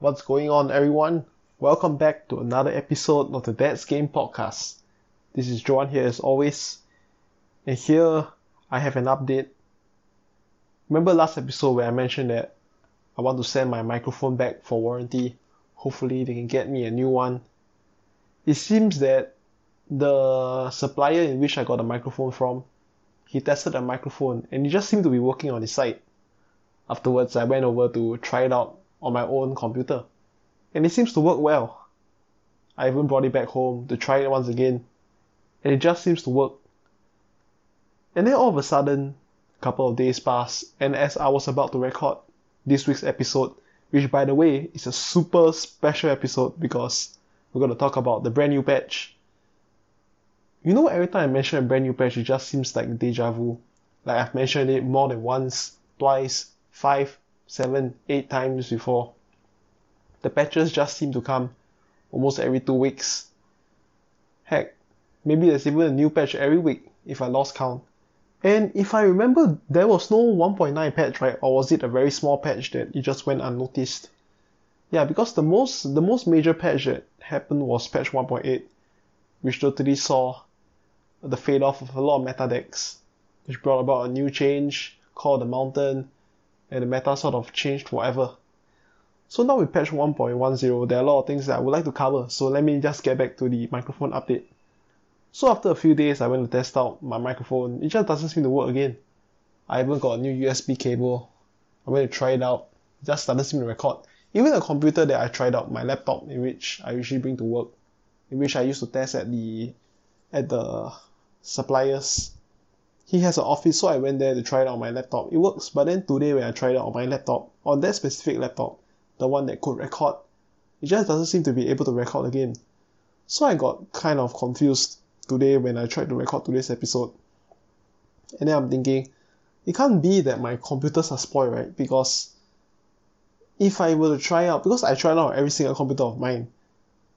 What's going on, everyone? Welcome back to another episode of the Dad's Game Podcast. This is Joan here as always, and here I have an update. Remember last episode where I mentioned that I want to send my microphone back for warranty? Hopefully, they can get me a new one. It seems that the supplier in which I got the microphone from, he tested the microphone and it just seemed to be working on his side. Afterwards, I went over to try it out on my own computer, and it seems to work well. I even brought it back home to try it once again, and it just seems to work. And then all of a sudden, a couple of days pass, and as I was about to record this week's episode, which by the way is a super special episode because we're going to talk about the brand new patch. You know, every time I mention a brand new patch, it just seems like deja vu. Like I've mentioned it more than once, twice, five, seven, eight times before. The patches just seem to come almost every two weeks. Heck, maybe there's even a new patch every week if I lost count. And if I remember, there was no 1.9 patch, right? Or was it a very small patch that it just went unnoticed? Yeah, because the most the most major patch that happened was patch 1.8, which totally saw the fade off of a lot of meta decks, which brought about a new change called the Mountain, and the meta sort of changed forever. So now with patch 1.10, there are a lot of things that I would like to cover, so let me just get back to the microphone update. So after a few days, I went to test out my microphone. It just doesn't seem to work again. I even got a new USB cable. I went to try it out. It just doesn't seem to record. Even the computer that I tried out, my laptop, in which I usually bring to work, in which I used to test at the at the suppliers. He has an office, so I went there to try it out on my laptop. It works, but then today when I tried it out on my laptop, on that specific laptop, the one that could record, it just doesn't seem to be able to record again. So I got kind of confused today when I tried to record today's episode. And then I'm thinking, it can't be that my computers are spoiled, right? Because if I were to try out, because I tried out every single computer of mine,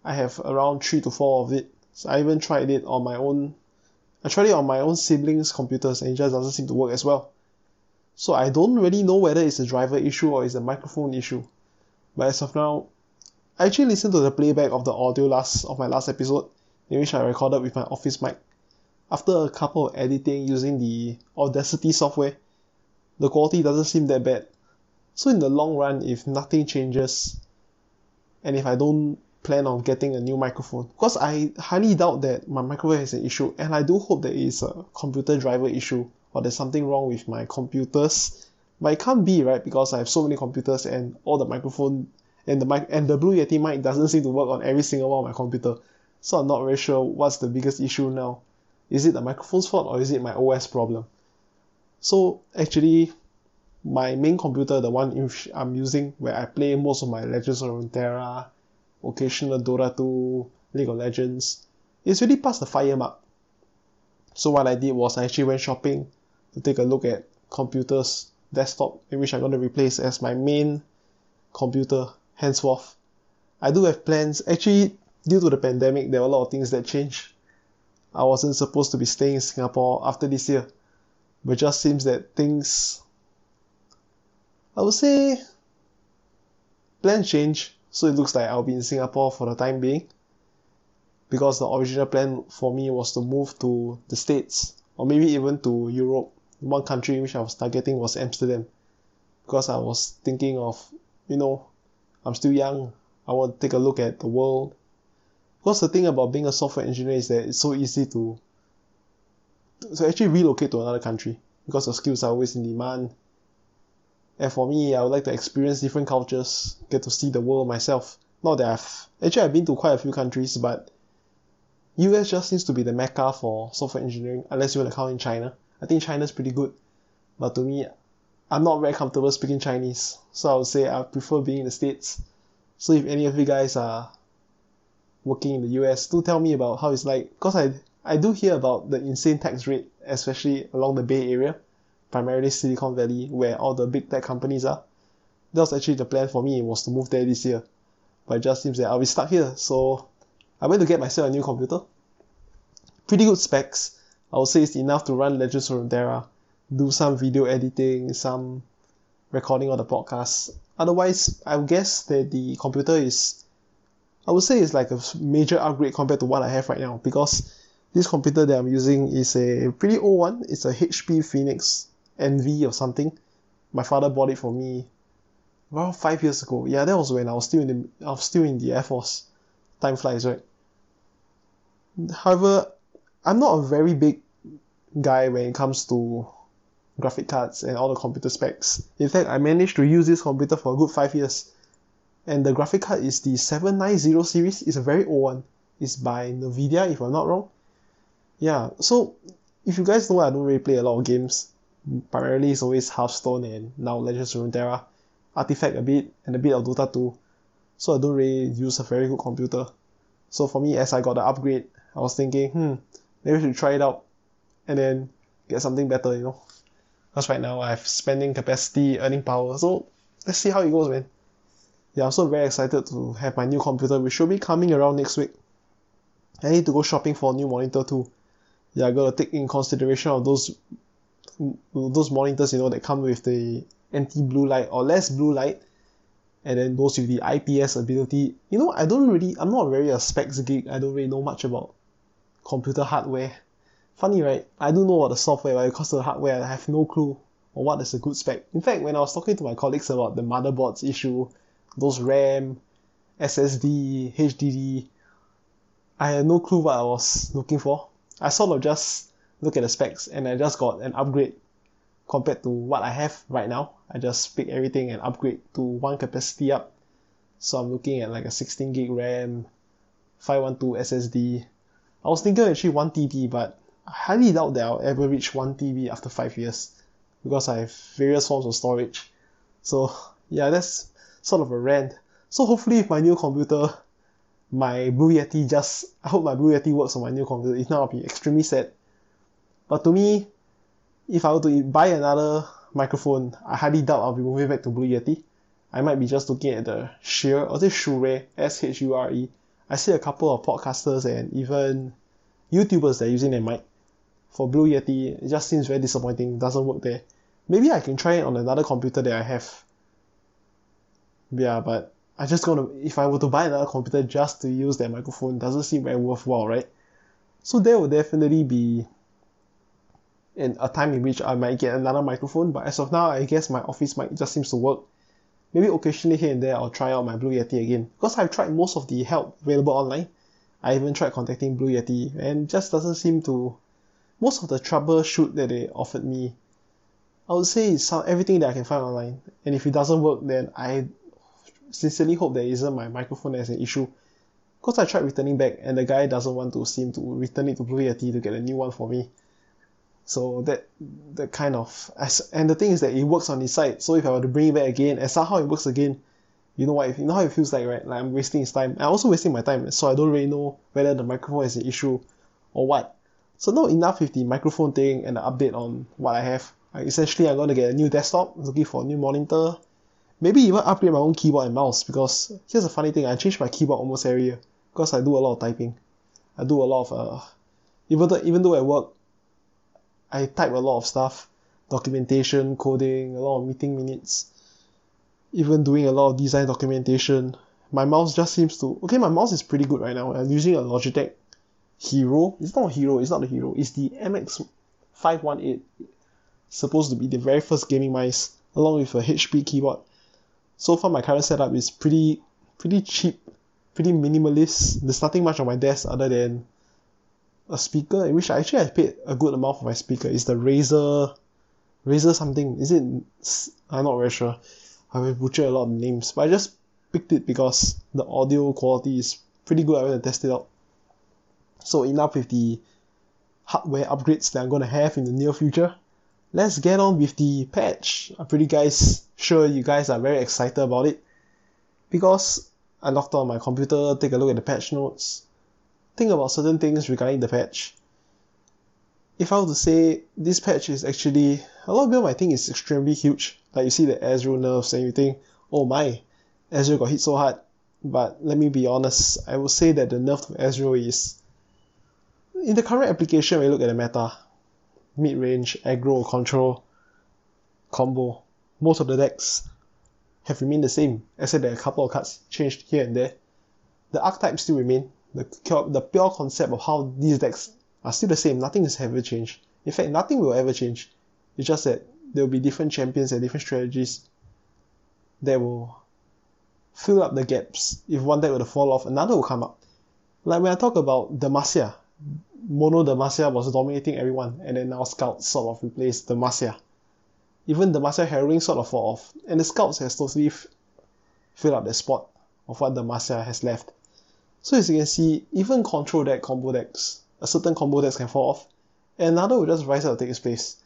I have around three to four of it. So I even tried it on my own. I tried it on my own siblings' computers and it just doesn't seem to work as well. So I don't really know whether it's a driver issue or it's a microphone issue. But as of now, I actually listened to the playback of the audio last of my last episode in which I recorded with my office mic. After a couple of editing using the Audacity software, the quality doesn't seem that bad. So in the long run, if nothing changes, and if I don't plan on getting a new microphone, because I highly doubt that my microphone has an issue, and I do hope that it's a computer driver issue, or there's something wrong with my computers. But it can't be, right? Because I have so many computers and all the microphone and the mic and the Blue Yeti mic doesn't seem to work on every single one of my computer. So I'm not very sure what's the biggest issue now. Is it the microphone's fault or is it my OS problem? So actually, my main computer, the one I'm using where I play most of my Legends of Runeterra, occasional Dota 2, League of Legends, it's really past the fire mark. So what I did was I actually went shopping to take a look at computers, desktop, in which I'm going to replace as my main computer henceforth. I do have plans. Actually, due to the pandemic, there were a lot of things that changed. I wasn't supposed to be staying in Singapore after this year, but just seems that things, I would say, plans change. So it looks like I'll be in Singapore for the time being, because the original plan for me was to move to the States or maybe even to Europe. One country which I was targeting was Amsterdam, because I was thinking of, you know, I'm still young. I want to take a look at the world because the thing about being a software engineer is that it's so easy to to actually relocate to another country because your skills are always in demand. And for me, I would like to experience different cultures, get to see the world myself. Not that I've actually I've been to quite a few countries, but US just seems to be the mecca for software engineering, unless you want to count in China. I think China's pretty good, but to me, I'm not very comfortable speaking Chinese, so I would say I prefer being in the States. So if any of you guys are working in the U_S do tell me about how it's like cause I I do hear about the insane tax rate especially along the bay area primarily silicon valley where all the big tech companies are. That was actually the plan for me. It was to move there this year. But it just seems that uh, I'll be stuck here. So I went to get myself a new computer. Pretty good specs. I would say it's enough to run Legends of Runeterra do some video editing some recording of the podcast. Otherwise I would guess that the computer is I would say it's like a major upgrade compared to what I have right now because this computer that I'm using is a pretty old one. It's a HP Phoenix NV or something. My father bought it for me around five years ago. Ya that was when I was still in the I was still in the air force. Time flies right? However I'm not a very big guy when it comes to graphic cards and all the computer specs. In fact I managed to use this computer for a good five years. And the graphic card is the seven nine zero series. It's a very old one. It's by Nvidia if I'm not wrong. Yeah so if you guys know I don't really play a lot of games primarily it's always Hearthstone and now Legends of Runeterra. Artifact a bit and a bit of Dota 2 so I don't really use a very good computer. So for me as I got the upgrade I was thinking hmm maybe I should try it out and then get something better you know. Cause right now I have spending capacity earning power. So let's see how it goes man. Ya I'm also very excited to have my new computer which should be coming around next week. I need to go shopping for a new monitor too. Yeah, I gotta take in consideration of those those monitors you know that come with the anti blue light or less blue light and then those with the I_P_S ability. You know I don't really I'm not very a specs geek. I don't really know much about computer hardware. Funny right? I do know about the software but because of the hardware I have no clue on what is a good spec. In fact when I was talking to my colleagues about the motherboards issue those RAM S_S_D H_D_D I had no clue what I was looking for. I sort of just look at the specs and I just got an upgrade compared to what I have right now. I just pick everything and upgrade to one capacity up. So I'm looking at like a sixteen gig RAM five one two S_S_D I was thinking actually one T_B but I highly doubt that I'll ever reach one T_B after five years because I have various forms of storage. So yeah, that's sort of a rant. So hopefully with my new computer my Blue Yeti just I hope my Blue Yeti works on my new computer. If not I'll be extremely sad but to me if I were to buy another microphone I highly doubt I'll be moving back to Blue Yeti. I might be just looking at the Shure or is Shure? S H U R E. I see a couple of podcasters and even YouTubers that are using their mic for Blue Yeti. It just seems very disappointing. Doesn't work there. Maybe I can try it on another computer that I have. Yeah but I just gonna if I were to buy another computer just to use that microphone doesn't seem very worthwhile right? So there will definitely be in a time in which I might get another microphone but as of now I guess my office mic just seems to work. Maybe occasionally here and there I'll try out my Blue Yeti again. Because I've tried most of the help available online. I even tried contacting Blue Yeti and just doesn't seem to most of the troubleshoot that they offered me I would say it's everything that I can find online. And if it doesn't work then I sincerely hope that isn't my microphone as an issue. Cause I tried returning back and the guy doesn't want to seem to return it to Blue Yeti to get a new one for me so that that kind of as and the thing is that it works on his side. So if I were to bring it back again and somehow it works again you know what you know how it feels like right? Like I'm wasting his time. I'm also wasting my time so I don't really know whether the microphone is an issue or what. So now enough with the microphone thing and the update on what I have. I essentially I'm gonna get a new desktop looking for a new monitor. Maybe even upgrade my own keyboard and mouse because here's a funny thing I change my keyboard almost every year because I do a lot of typing. I do a lot of uh even though even though at work I type a lot of stuff documentation coding a lot of meeting minutes even doing a lot of design documentation. My mouse just seems to okay my mouse is pretty good right now. I'm using a Logitech Hero. It's not a Hero it's not a Hero. It's the MX 518 supposed to be the very first gaming mice along with a HP keyboard. So far my current setup is pretty pretty cheap pretty minimalist. There's nothing much on my desk other than a speaker in which I actually I paid a good amount for my speaker is the Razer Razer something is it I'm not very sure. I will butcher a lot of names but I just picked it because the audio quality is pretty good I went to test it out. So enough with the hardware upgrades that I'm gonna have in the near future. Let's get on with the patch. I'm pretty guys sure you guys are very excited about it. Because I logged on my computer take a look at the patch notes think about certain things regarding the patch. If I were to say this patch is actually a lot of people might think it's extremely huge. Like you see the Ezreal nerfs and you think, oh my, Ezreal got hit so hard. But let me be honest, I would say that the nerf to Ezreal is in the current application when you look at the meta, mid range, aggro, control, combo, most of the decks have remained the same, except that a couple of cards changed here and there. The archetypes still remain. The, the pure concept of how these decks are still the same. Nothing has ever changed. In fact, nothing will ever change. It's just that there will be different champions and different strategies that will fill up the gaps. If one deck were to fall off, another will come up. Like when I talk about Demacia, Mono Demacia was dominating everyone, and then now Scouts sort of replaced Demacia. Even Demacia Harrowing sort of fall off, and the Scouts has totally f- filled up the spot of what Demacia has left. So as you can see, even control deck combo decks, a certain combo decks can fall off, and another will just rise up take its place.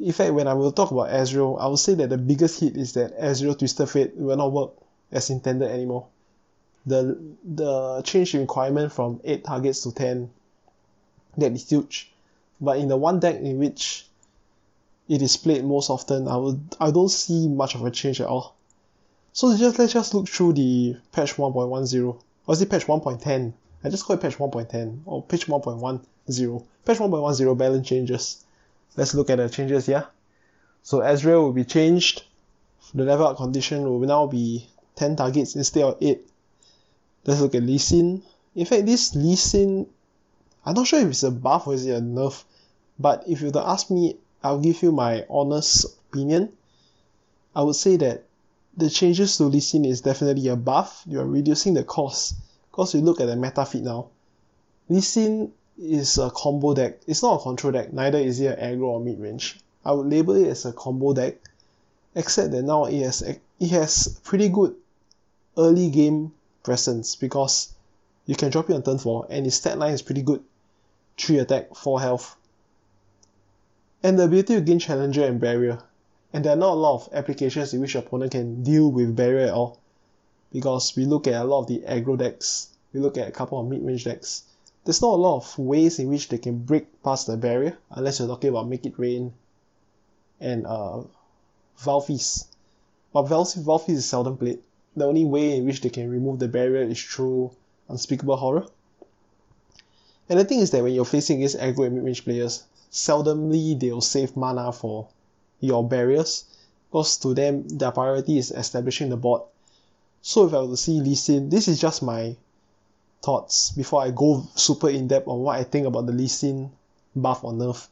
In fact, when I will talk about Ezreal, I will say that the biggest hit is that Ezreal Twisted Fate will not work as intended anymore. The the change in requirement from 8 targets to 10 that is huge. But in the one deck in which it is played most often, I would I don't see much of a change at all. So just let's just look through the patch 1.10 or is it patch 1.10? I just call it patch 1.10 or patch 1.10. Patch 1.10 balance changes. Let's look at the changes here. So Ezreal will be changed. The level up condition will now be 10 targets instead of 8. Let's look at Lee Sin. In fact, this Lee Sin, I'm not sure if it's a buff or is it a nerf, but if you were to ask me, I'll give you my honest opinion. I would say that the changes to Sin is definitely a buff. You are reducing the cost. Because you look at the meta feed now, Sin is a combo deck. It's not a control deck. Neither is it an aggro or mid range. I would label it as a combo deck, except that now it has it has pretty good early game presence because you can drop it on turn four and its stat line is pretty good. Three attack, four health, and the ability to gain challenger and barrier and there are not a lot of applications in which your opponent can deal with barrier at all. Because we look at a lot of the aggro decks, we look at a couple of mid-range decks. There's not a lot of ways in which they can break past the barrier, unless you're talking about Make It Rain and uh, Vile Feast. But Vile Feast is seldom played. The only way in which they can remove the barrier is through Unspeakable Horror. And the thing is that when you're facing against aggro and mid-range players, seldomly they'll save mana for your barriers because to them their priority is establishing the board. So if I were to see Lee Sin, this is just my thoughts before I go super in depth on what I think about the Lee Sin buff or nerf.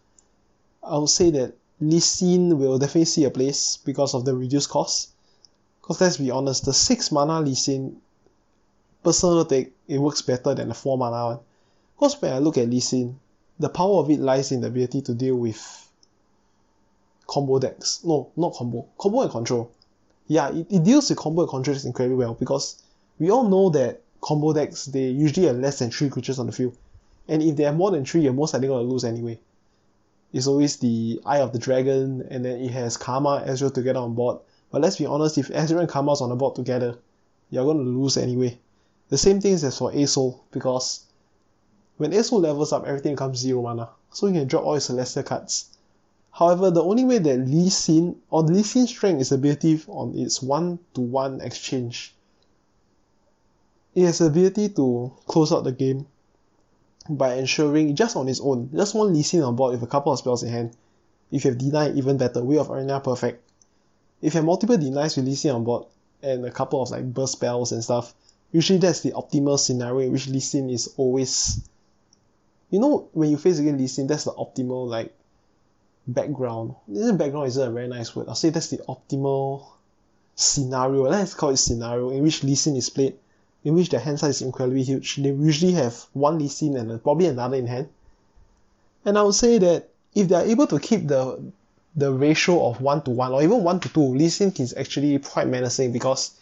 I would say that Lee Sin will definitely see a place because of the reduced cost. Because let's be honest, the 6 mana Lee Sin, personal take, it works better than the 4 mana one. Because when I look at Lee Sin, the power of it lies in the ability to deal with combo decks. No, not combo. Combo and control. Yeah, it, it deals with combo and control incredibly well because we all know that combo decks they usually have less than three creatures on the field. And if they have more than three, you're most likely gonna lose anyway. It's always the Eye of the Dragon, and then it has Karma, Ezreal together on board. But let's be honest, if Ezreal and Karma's on the board together, you're gonna lose anyway. The same thing is for Asoul, because when Asoul levels up, everything becomes zero mana. So you can drop all your Celestial cards. However, the only way that Lee Sin or Lee Sin's strength is ability on its one to one exchange. It has ability to close out the game by ensuring just on its own, just one Lee Sin on board with a couple of spells in hand. If you have deny, even better, Way of Arena perfect. If you have multiple denies with Lee Sin on board and a couple of like burst spells and stuff, usually that's the optimal scenario in which Lee Sin is always you know when you face against Lee Sin, that's the optimal like background. This background isn't a very nice word. I'll say that's the optimal scenario. Let's call it scenario in which Lee Sin is played, in which the hand size is incredibly huge. They usually have one Lee Sin and probably another in hand. And I would say that if they are able to keep the the ratio of one to one or even one to two, Lee Sin is actually quite menacing because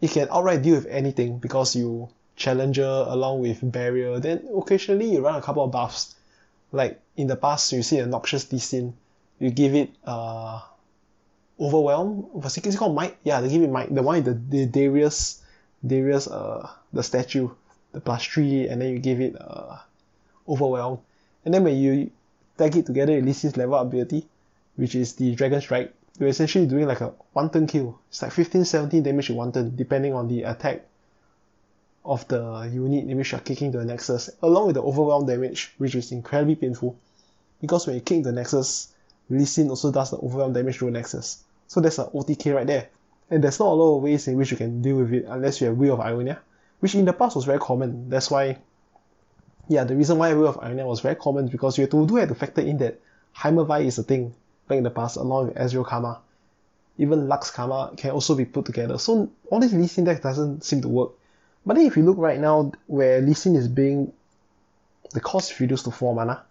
it can outright deal with anything because you challenger along with barrier. Then occasionally you run a couple of buffs like in the past you see a Noxus Lee Sin, you give it uh overwhelm what's it called might yeah they give it might the one the, the Darius Darius uh the statue the plus three and then you give it uh overwhelm. And then when you tag it together it lists level ability which is the dragon strike. You're essentially doing like a one turn kill. It's like 15 17 damage in one turn depending on the attack of the unit which you're kicking the Nexus, along with the overwhelm damage, which is incredibly painful. Because when you kick the Nexus, Lee Sin also does the overwhelm damage to the Nexus. So that's an OTK right there. And there's not a lot of ways in which you can deal with it unless you have Will of Ionia, which in the past was very common. That's why, yeah, the reason why Will of Ionia was very common because you do have to factor in that Heimer Vi is a thing back in the past along with Ezreal Karma. Even Lux Karma can also be put together. So all these Lee Sin deck doesn't seem to work. But then if you look right now where Lee is being the cost reduced to 4 mana,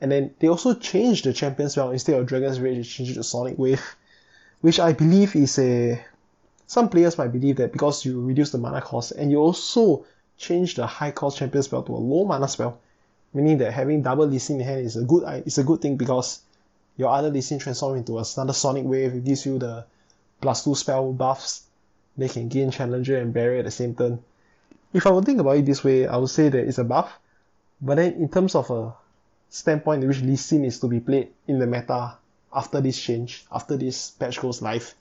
and then they also changed the champion spell instead of Dragon's Rage, they changed it to Sonic Wave, which I believe is a. Some players might believe that because you reduce the mana cost and you also change the high cost champion spell to a low mana spell, meaning that having double Lee in hand is a good is a good thing because your other Lee Sin transform into another Sonic Wave, it gives you the plus 2 spell buffs, they can gain Challenger and Barrier at the same turn. If I would think about it this way, I would say that it's a buff, but then in terms of a standpoint in which Lee Sin is to be played in the meta after this change, after this patch goes live,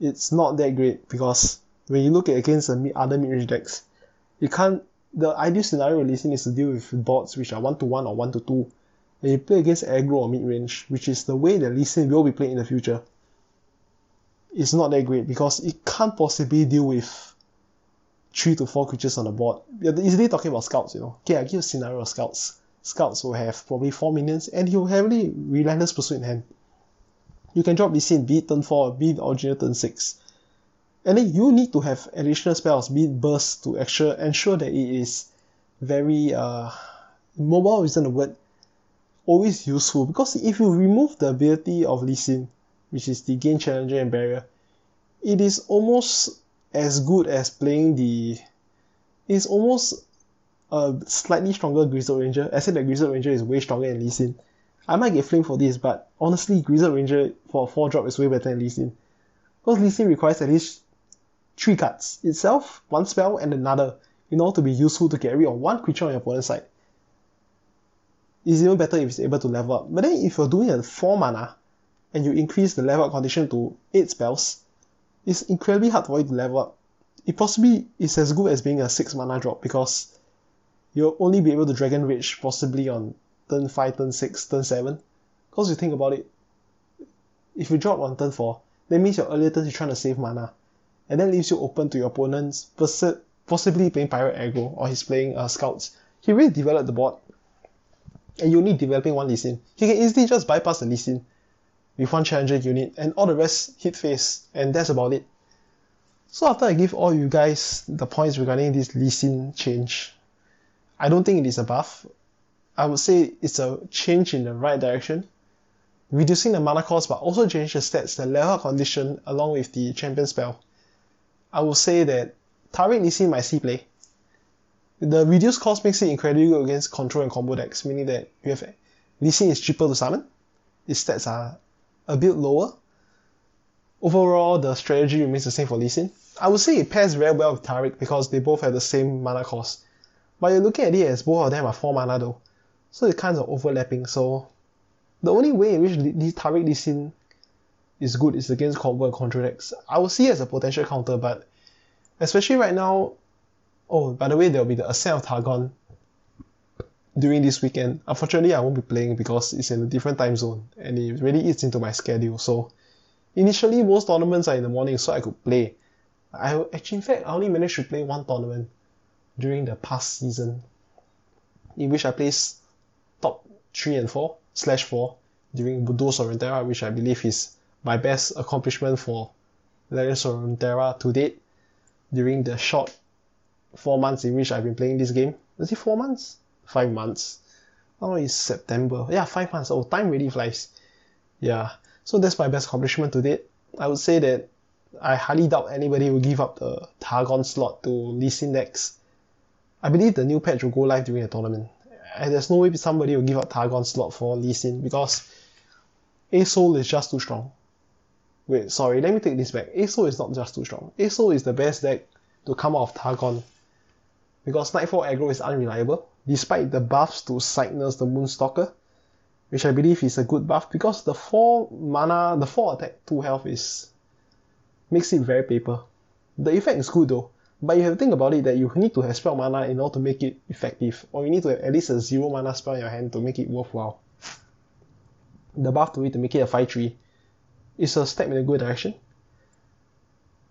it's not that great because when you look at against the other mid-range decks, you can't. The ideal scenario of Lee Sin is to deal with bots which are one to one or one to two, and you play against aggro or mid-range, which is the way that Lee Sin will be played in the future. It's not that great because it can't possibly deal with three to four creatures on the board. You're easily talking about scouts, you know. Okay, I give a scenario of scouts scouts will have probably 4 minions and he'll have really relentless pursuit in hand. You can drop this in be it turn 4 be it original turn 6. And then you need to have additional spells, be it burst to ensure, ensure that it is very uh, mobile isn't the word always useful because if you remove the ability of Lee Sin, which is the gain challenger and barrier, it is almost as good as playing the it's almost a slightly stronger Grizzled Ranger. I said that Grizzled Ranger is way stronger than Lee Sin. I might get flamed for this, but honestly, Grizzled Ranger for a 4 drop is way better than Lee Sin. Because Lee Sin requires at least 3 cards itself, 1 spell, and another in order to be useful to get rid of 1 creature on your opponent's side. It's even better if it's able to level up. But then if you're doing a 4 mana, and you increase the level up condition to 8 spells, it's incredibly hard for you to level up. It possibly is as good as being a 6 mana drop because you'll only be able to Dragon Rage possibly on turn 5, turn 6, turn 7. Because you think about it, if you drop on turn 4, that means your earlier turns you're trying to save mana. And that leaves you open to your opponents possibly playing Pirate Aggro or he's playing uh, Scouts. He really developed the board. And you need developing one Lee Sin. He can easily just bypass the Lee Sin with one Challenger unit and all the rest hit face and that's about it. So after I give all you guys the points regarding this Lee Sin change, I don't think it is a buff. I would say it's a change in the right direction, reducing the mana cost but also change the stats, the level condition along with the champion spell. I would say that Taric Lee Sin might see play. The reduced cost makes it incredibly good against control and combo decks, meaning that you have Lee Sin is cheaper to summon, its stats are a bit lower. Overall, the strategy remains the same for Lee Sin. I would say it pairs very well with Taric because they both have the same mana cost. But you're looking at it as both of them are 4 mana though. So it kinds of overlapping. So the only way in which this Taric Lee Sin is good is against combo and control decks. I would see it as a potential counter, but especially right now. Oh, by the way, there'll be the Ascent of Targon during this weekend. Unfortunately, I won't be playing because it's in a different time zone and it really eats into my schedule. So initially, most tournaments are in the morning, so I could play. I actually, in fact, I only managed to play one tournament during the past season, in which I placed top 3 and 4 slash 4 during Duos of Runeterra, which I believe is my best accomplishment for Legends of Runeterra to date during the short 4 months in which I've been playing this game. Is it 4 months? 5 months. Oh, it's September. Yeah, 5 months. Oh, time really flies. Yeah, so that's my best accomplishment to date. I would say that I highly doubt anybody will give up the Targon slot to Lee Sin next I believe the new patch will go live during the tournament. And there's no way somebody will give up Targon slot for Lee Sin because ASOL is just too strong. Wait, sorry, let me take this back. ASOL is not just too strong. ASOL is the best deck to come out of Targon. Because Nightfall aggro is unreliable, despite the buffs to Cygnus the Moonstalker, which I believe is a good buff because the 4 mana, the 4 attack, 2 health is makes it very paper. The effect is good though, but you have to think about it that you need to have spell mana in order to make it effective, or you need to have at least a zero mana spell in your hand to make it worthwhile. The buff to it to make it a 5-3 it's a step in a good direction.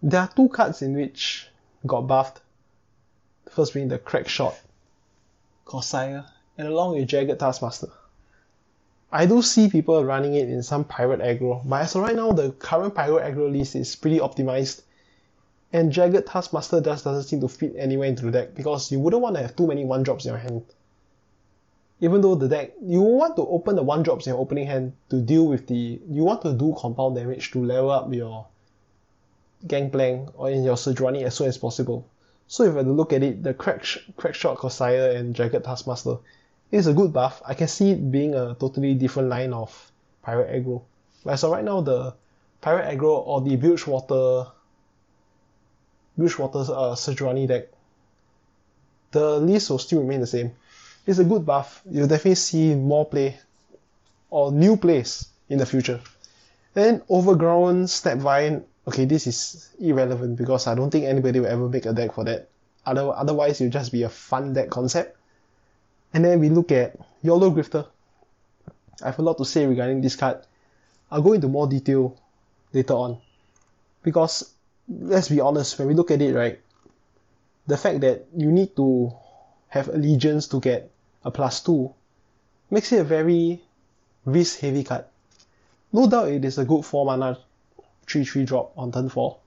There are two cards in which got buffed. First being the Crack Shot, Corsair, and along with Jagged Taskmaster. I do see people running it in some pirate aggro, but as of right now, the current pirate aggro list is pretty optimized, and Jagged Taskmaster just doesn't seem to fit anywhere into the deck because you wouldn't want to have too many one drops in your hand. Even though the deck, you want to open the one drops in your opening hand to deal with the, you want to do compound damage to level up your Gangplank or in your Sejuani as soon as possible. So if I look at it, the Crack, Shot Corsair and Jagged Taskmaster is a good buff. I can see it being a totally different line of Pirate Aggro. But so right now, the Pirate Aggro or the Bilgewater Bilgewater uh, Sejuani deck, the list will still remain the same. It's a good buff. You'll definitely see more play or new plays in the future. Then Overgrown Snapvine, okay, this is irrelevant because I don't think anybody will ever make a deck for that. Other, otherwise, it'll just be a fun deck concept. And then we look at Yordle Grifter. I have a lot to say regarding this card. I'll go into more detail later on. Because, let's be honest, when we look at it, right, the fact that you need to have allegiance to get a plus 2 makes it a very risk heavy card. No doubt it is a good 4 mana 3 3 drop on turn 4.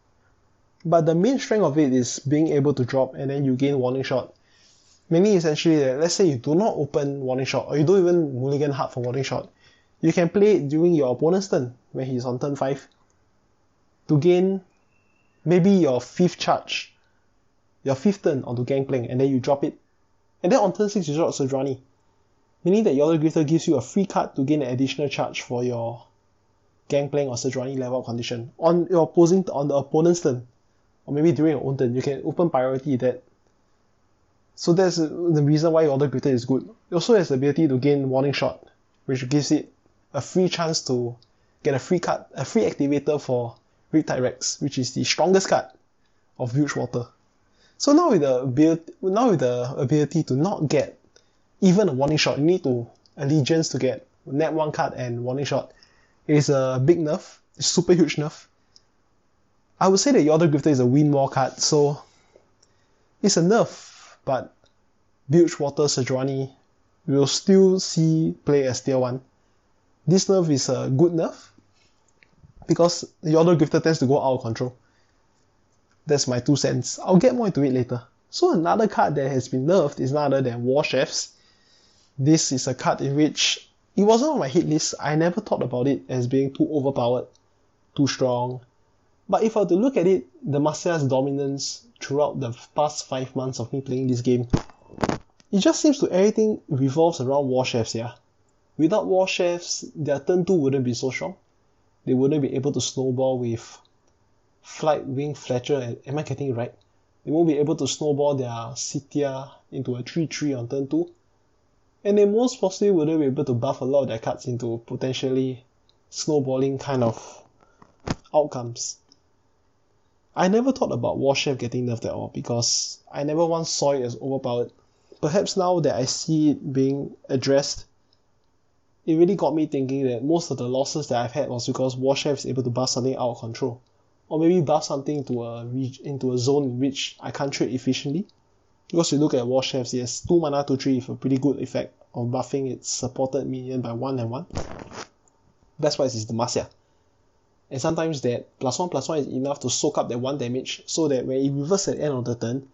But the main strength of it is being able to drop and then you gain warning shot Meaning essentially that let's say you do not open warning shot or you don't even mulligan hard for warning shot, you can play it during your opponent's turn when he's on turn 5 to gain maybe your fifth charge, your fifth turn onto Gangplank and then you drop it. And then on turn 6 you drop Sejuani. Meaning that Yordle Grifter gives you a free card to gain an additional charge for your Gangplank or Sejuani level condition. On your opposing on the opponent's turn, or maybe during your own turn, you can open priority that so that's the reason why Yordle Grifter is good. It also has the ability to gain Warning Shot, which gives it a free chance to get a free card, a free activator for Riptide Rex, which is the strongest card of Huge Bilgewater. So now with the ability, now with the ability to not get even a warning shot, you need to allegiance to get net one card and warning shot. Is a big nerf, super huge nerf. I would say that Yordle Grifter is a win more card, so it's a nerf but Bilgewater Sejuani will still see play as tier 1. This nerf is a good nerf because Yordle Grifter tends to go out of control. That's my two cents. I'll get more into it later. So another card that has been nerfed is none other than War Chefs. This is a card in which it wasn't on my hit list. I never thought about it as being too overpowered, too strong. But if I were to look at it, Demacia's dominance throughout the past five months of me playing this game. It just seems to everything revolves around war chefs, yeah. Without war chefs, their turn 2 wouldn't be so strong. They wouldn't be able to snowball with Flight Wing Fletcher, am I getting it right? They won't be able to snowball their Cithria into a 3-3 on turn 2. And they most possibly wouldn't be able to buff a lot of their cards into potentially snowballing kind of outcomes. I never thought about War Chef getting nerfed at all because I never once saw it as overpowered. Perhaps now that I see it being addressed, it really got me thinking that most of the losses that I've had was because War Chef is able to buff something out of control. Or maybe buff something into a into a zone in which I can't trade efficiently. Because you look at War Chefs, has 2 mana to 3 with a pretty good effect of buffing its supported minion by 1 and 1. That's why it's the Demacia and sometimes that plus one plus one is enough to soak up that one damage so that when it reverses at the end of the turn,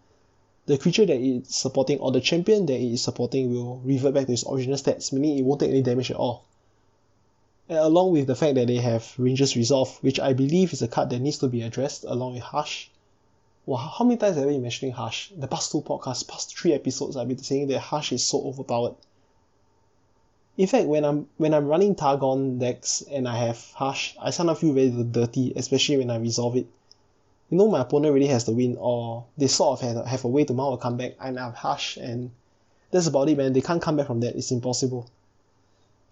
the creature that it's supporting or the champion that it is supporting will revert back to its original stats, meaning it won't take any damage at all. And along with the fact that they have Ranger's Resolve, which I believe is a card that needs to be addressed along with Hush. Wow, how many times have I been mentioning Hush? The past two podcasts, past three episodes, I've been saying that Hush is so overpowered. In fact, when I'm when I'm running Targon decks and I have Hush, I sometimes feel very dirty, especially when I resolve it. You know my opponent really has to win, or they sort of have, have a way to mount a comeback, and I have Hush, and that's about it, man. They can't come back from that. It's impossible.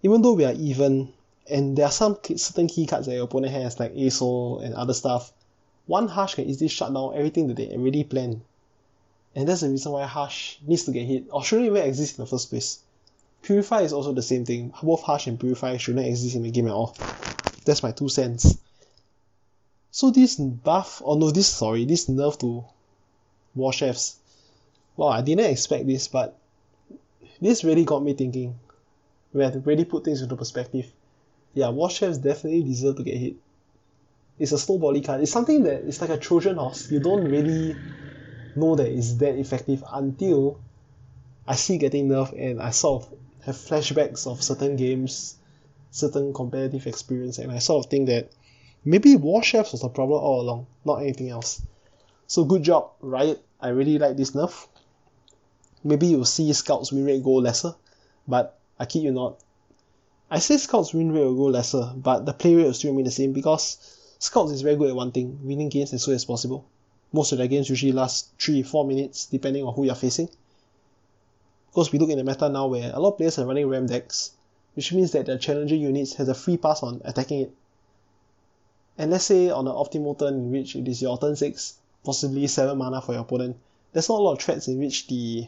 Even though we are even, and there are some certain key cards that your opponent has, like ASO and other stuff, one Hush can easily shut down everything that they already planned. And that's the reason why Hush needs to get hit, or shouldn't even exist in the first place. Purify is also the same thing. Both Hush and Purify shouldn't exist in the game at all. That's my two cents. So this buff, or no, this sorry, this nerf to War Chefs. Wow, I didn't expect this, but this really got me thinking. We have to really put things into perspective. Yeah, War Chefs definitely deserve to get hit. It's a snowbally card. It's something that it's like a Trojan horse. You don't really know that it's that effective until I see getting nerfed and I sort of have flashbacks of certain games, certain competitive experience, and I sort of think that maybe War Chefs was the problem all along, not anything else. So good job, Riot. I really like this nerf. Maybe you'll see Scouts win rate go lesser, but I kid you not. I say Scouts win rate will go lesser, but the play rate will still remain the same because Scouts is very good at one thing, winning games as soon as possible. Most of their games usually last 3 4 minutes depending on who you're facing. Because we look in the meta now where a lot of players are running ram decks, which means that their challenger units has a free pass on attacking it. And let's say on an optimal turn in which it is your turn 6, possibly 7 mana for your opponent, there's not a lot of threats in which the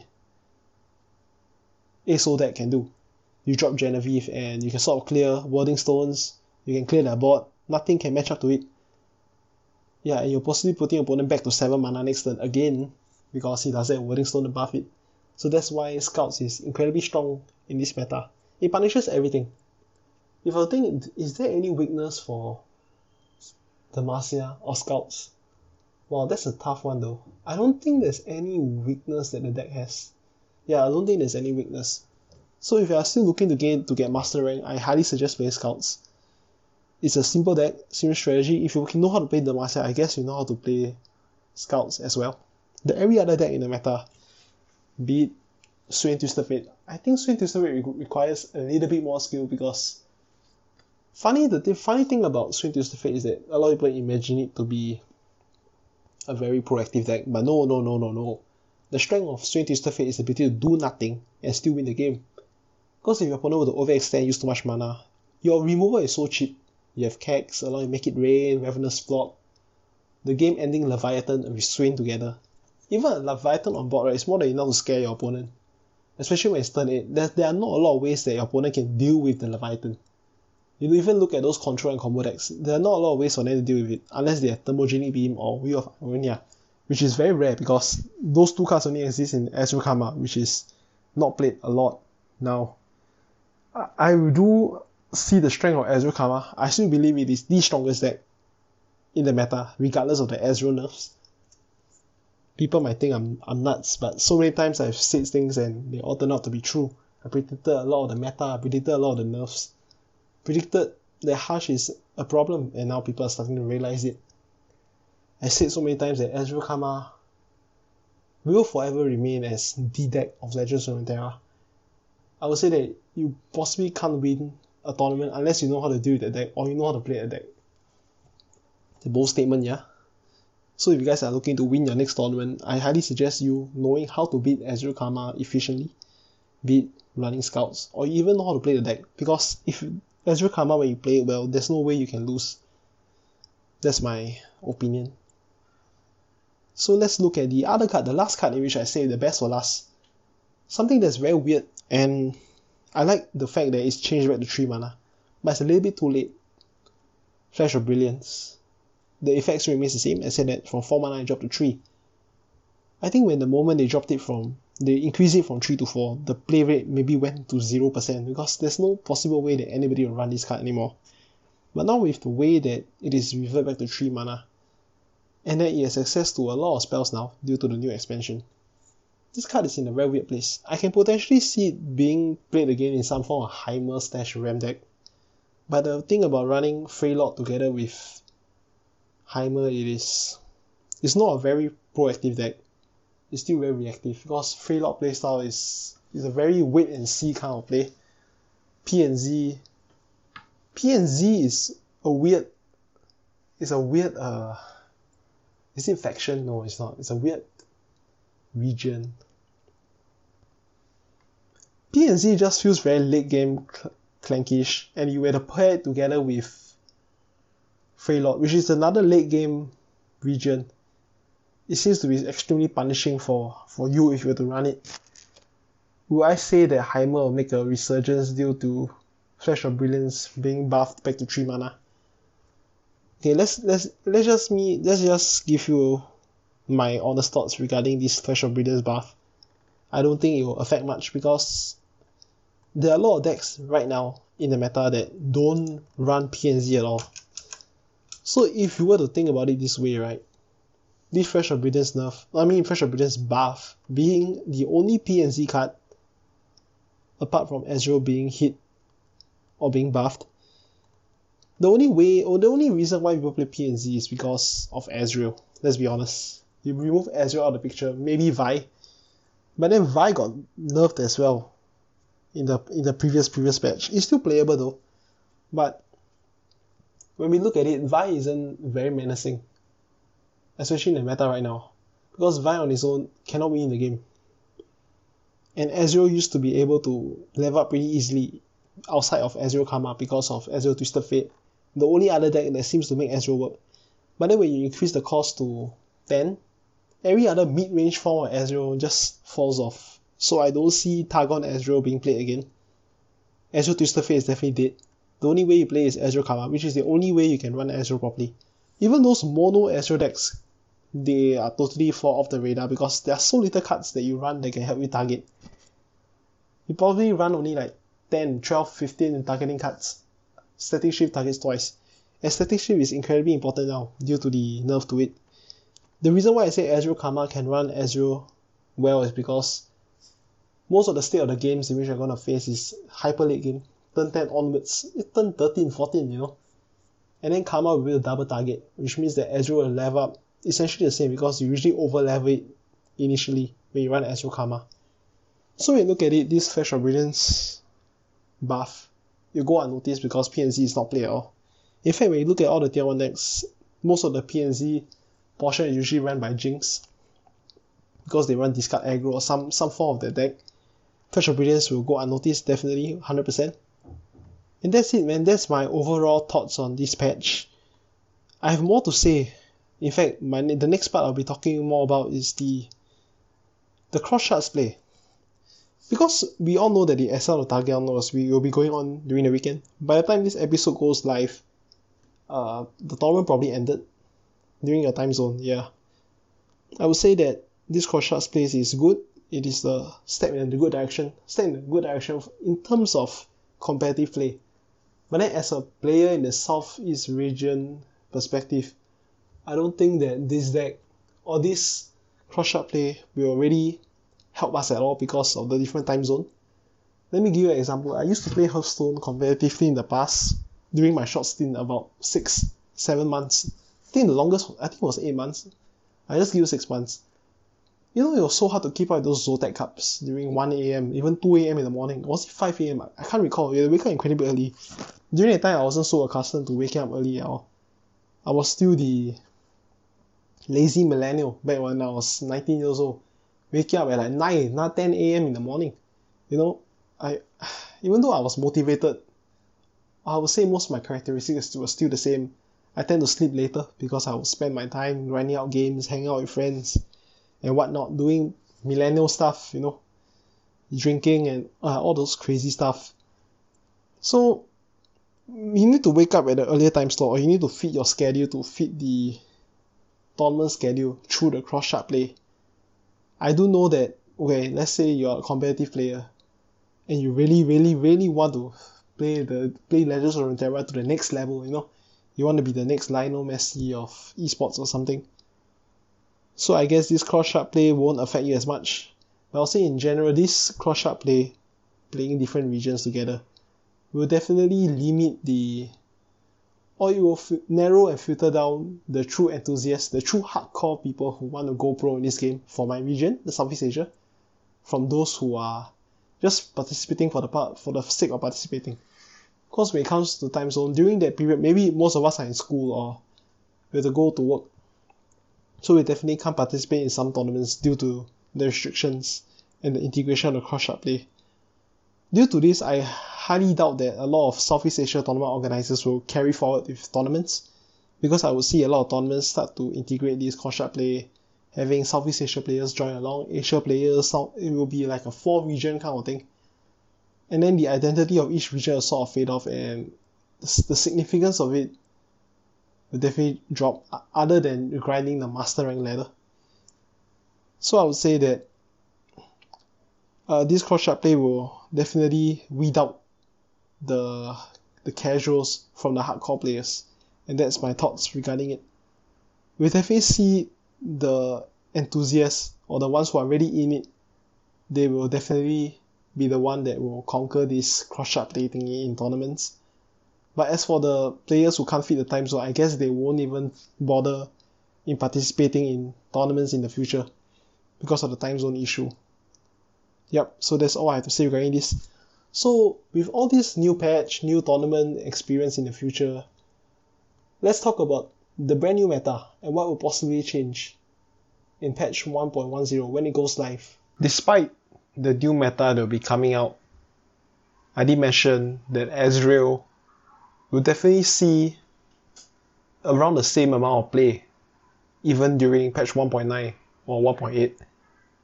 ASO deck can do. You drop Genevieve and you can sort of clear Wording Stones, you can clear their board, nothing can match up to it. Yeah, and you're possibly putting your opponent back to 7 mana next turn again because he doesn't have Wording Stone above it. So that's why Scouts is incredibly strong in this meta. It punishes everything. If I think, is there any weakness for the Demacia or Scouts? Wow, that's a tough one though. I don't think there's any weakness that the deck has. Yeah, I don't think there's any weakness. So if you are still looking to gain to get master rank, I highly suggest playing Scouts. It's a simple deck, simple strategy. If you know how to play the Demacia, I guess you know how to play Scouts as well. The every other deck in the meta, be it Swain and Twisted Fate, I think Swain and Twisted Fate requires a little bit more skill because funny the th- funny thing about Swain and Twisted Fate is that a lot of people imagine it to be a very proactive deck, but no no no no no. The strength of Swain and Twisted Fate is the ability to do nothing and still win the game. Because if your opponent were to overextend use too much mana, your removal is so cheap. You have Kex, allow you make it rain, Ravenous Flock, the game ending Leviathan and with Swain together. Even a Leviathan on board right, is more than enough to scare your opponent. Especially when it's turn 8. There, there are not a lot of ways that your opponent can deal with the Leviathan. You even look at those control and combo decks, there are not a lot of ways for them to deal with it, unless they have Thermogenic Beam or Will of Ionia, which is very rare because those two cards only exist in Ezreal Karma, which is not played a lot now. I do see the strength of Ezreal Karma. I still believe it is the strongest deck in the meta, regardless of the Ezreal nerfs. People might think I'm I'm nuts, but so many times I've said things and they all turn out to be true. I predicted a lot of the meta, I predicted a lot of the nerfs, predicted that Hush is a problem, and now people are starting to realize it. I said so many times that Ezreal Karma will forever remain as the deck of Legends of Runeterra. I would say that you possibly can't win a tournament unless you know how to deal with the deck or you know how to play a deck. The bold statement, yeah. So if you guys are looking to win your next tournament, I highly suggest you knowing how to beat Ezreal Karma efficiently, beat running scouts, or even know how to play the deck. Because if Ezreal Karma when you play it well, there's no way you can lose. That's my opinion. So let's look at the other card, the last card in which I say the best for last. Something that's very weird and I like the fact that it's changed back to 3 mana, but it's a little bit too late. Flash of Brilliance. The effects remains the same, I said that from 4 mana it dropped to 3. I think when the moment they dropped it from, they increased it from 3 to 4, the play rate maybe went to 0% because there's no possible way that anybody will run this card anymore. But now with the way that it is reverted back to 3 mana, and then it has access to a lot of spells now due to the new expansion, this card is in a very weird place. I can potentially see it being played again in some form of Heimer slash Ram deck. But the thing about running Freljord together with Heimer it is it's not a very proactive deck. It's still very reactive because Freljord playstyle is is a very wait and see kind of play. P and Z P and Z is a weird it's a weird uh is it faction? No, it's not. It's a weird region. PNZ just feels very late game clankish, and you were to pair it together with Freljord, which is another late game region. It seems to be extremely punishing for, for you if you were to run it. Would I say that Heimer will make a resurgence due to Flash of Brilliance being buffed back to 3 mana? okay let's let's let's just me let's just give you my honest thoughts regarding this Flash of Brilliance buff. I don't think it will affect much because there are a lot of decks right now in the meta that don't run PNZ at all. So if you were to think about it this way, right? This Flash of Brilliance nerf, I mean Flash of Brilliance buff, being the only PNZ card, apart from Ezreal being hit or being buffed, the only way or the only reason why people play PNZ is because of Ezreal. Let's be honest. You remove Ezreal out of the picture, maybe Vi. But then Vi got nerfed as well in the in the previous previous patch. It's still playable though. But when we look at it, Vi isn't very menacing. Especially in the meta right now. Because Vi on his own cannot win the game. And Ezreal used to be able to level up pretty easily outside of Ezreal Karma because of Ezreal Twisted Fate. The only other deck that seems to make Ezreal work. But then when you increase the cost to 10, every other mid-range form of Ezreal just falls off. So I don't see Targon Ezreal being played again. Ezreal Twisted Fate is definitely dead. The only way you play is Ezreal Karma, which is the only way you can run Ezreal properly. Even those mono Ezreal decks, they are totally fall off the radar because there are so little cards that you run that can help you target. You probably run only like 10, 12, 15 targeting cards. Static Shift targets twice. And Static Shift is incredibly important now due to the nerf to it. The reason why I say Ezreal Karma can run Ezreal well is because most of the state of the games in which you're gonna face is hyper late game. Turn 10 onwards, turn 13, 14, you know. And then Karma will be a double target, which means that Ezreal will level up essentially the same because you usually over level it initially when you run Ezreal Karma. So when you look at it, this Flash of Brilliance buff, you go unnoticed because PNZ is not played at all. In fact, when you look at all the tier 1 decks, most of the PNZ portion is usually run by Jinx because they run discard aggro or some, some form of their deck. Flash of Brilliance will go unnoticed, definitely, 100%. And that's it, man. That's my overall thoughts on this patch. I have more to say. In fact, my the next part I'll be talking more about is the the cross shards play because we all know that the SL of Target we will be going on during the weekend. By the time this episode goes live, uh, the tournament probably ended during your time zone. Yeah, I would say that this cross shards place is good. It is a step in the good direction. Step in the good direction in terms of competitive play. But then, as a player in the southeast region perspective, I don't think that this deck or this cross shard play will really help us at all because of the different time zone. Let me give you an example. I used to play Hearthstone competitively in the past during my short stint about six, seven months. Think the longest I think was eight months. I just give you six months. You know, it was so hard to keep up with those Zotac cups during 1 a.m., even 2 a.m. in the morning. Was it 5 a.m.? I can't recall. You wake up incredibly early. During that time, I wasn't so accustomed to waking up early at all. I was still the lazy millennial back when I was 19 years old waking up at like 9, not 10 a.m. in the morning. You know, I even though I was motivated, I would say most of my characteristics were still the same. I tend to sleep later because I would spend my time grinding out games, hanging out with friends, and whatnot, doing millennial stuff, you know, drinking and uh, all those crazy stuff. So you need to wake up at an earlier time slot, or you need to fit your schedule to fit the tournament schedule through the cross shard play. I do know that okay, let's say you're a competitive player and you really, really, really want to play the play Legends of Runeterra to the next level, you know, you want to be the next Lionel Messi of esports or something. So I guess this cross shard play won't affect you as much. But I'll say in general, this cross shard play, playing different regions together, will definitely limit the or it will f- narrow and filter down the true enthusiasts, the true hardcore people who want to go pro in this game for my region, the Southeast Asia, from those who are just participating for the part for the sake of participating. Because when it comes to time zone, during that period, maybe most of us are in school or we have to go to work. So we definitely can't participate in some tournaments due to the restrictions and the integration of the cross shard play. Due to this, I highly doubt that a lot of Southeast Asia tournament organizers will carry forward with tournaments because I would see a lot of tournaments start to integrate this cross shard play, having Southeast Asia players join along, Asia players, it will be like a four region kind of thing. And then the identity of each region will sort of fade off and the significance of it will definitely drop other than grinding the master rank ladder. So I would say that uh, this cross shard play will definitely weed out the the casuals from the hardcore players, and that's my thoughts regarding it. We definitely see the enthusiasts or the ones who are already in it, they will definitely be the one that will conquer this cross play thingy in tournaments. But as for the players who can't fit the time zone, I guess they won't even bother in participating in tournaments in the future because of the time zone issue. Yep, so that's all I have to say regarding this. So with all this new patch, new tournament experience in the future, let's talk about the brand new meta and what will possibly change in patch 1.10 when it goes live. Despite the new meta that will be coming out, I did mention that Ezreal will definitely see around the same amount of play even during patch 1.9 or 1.8.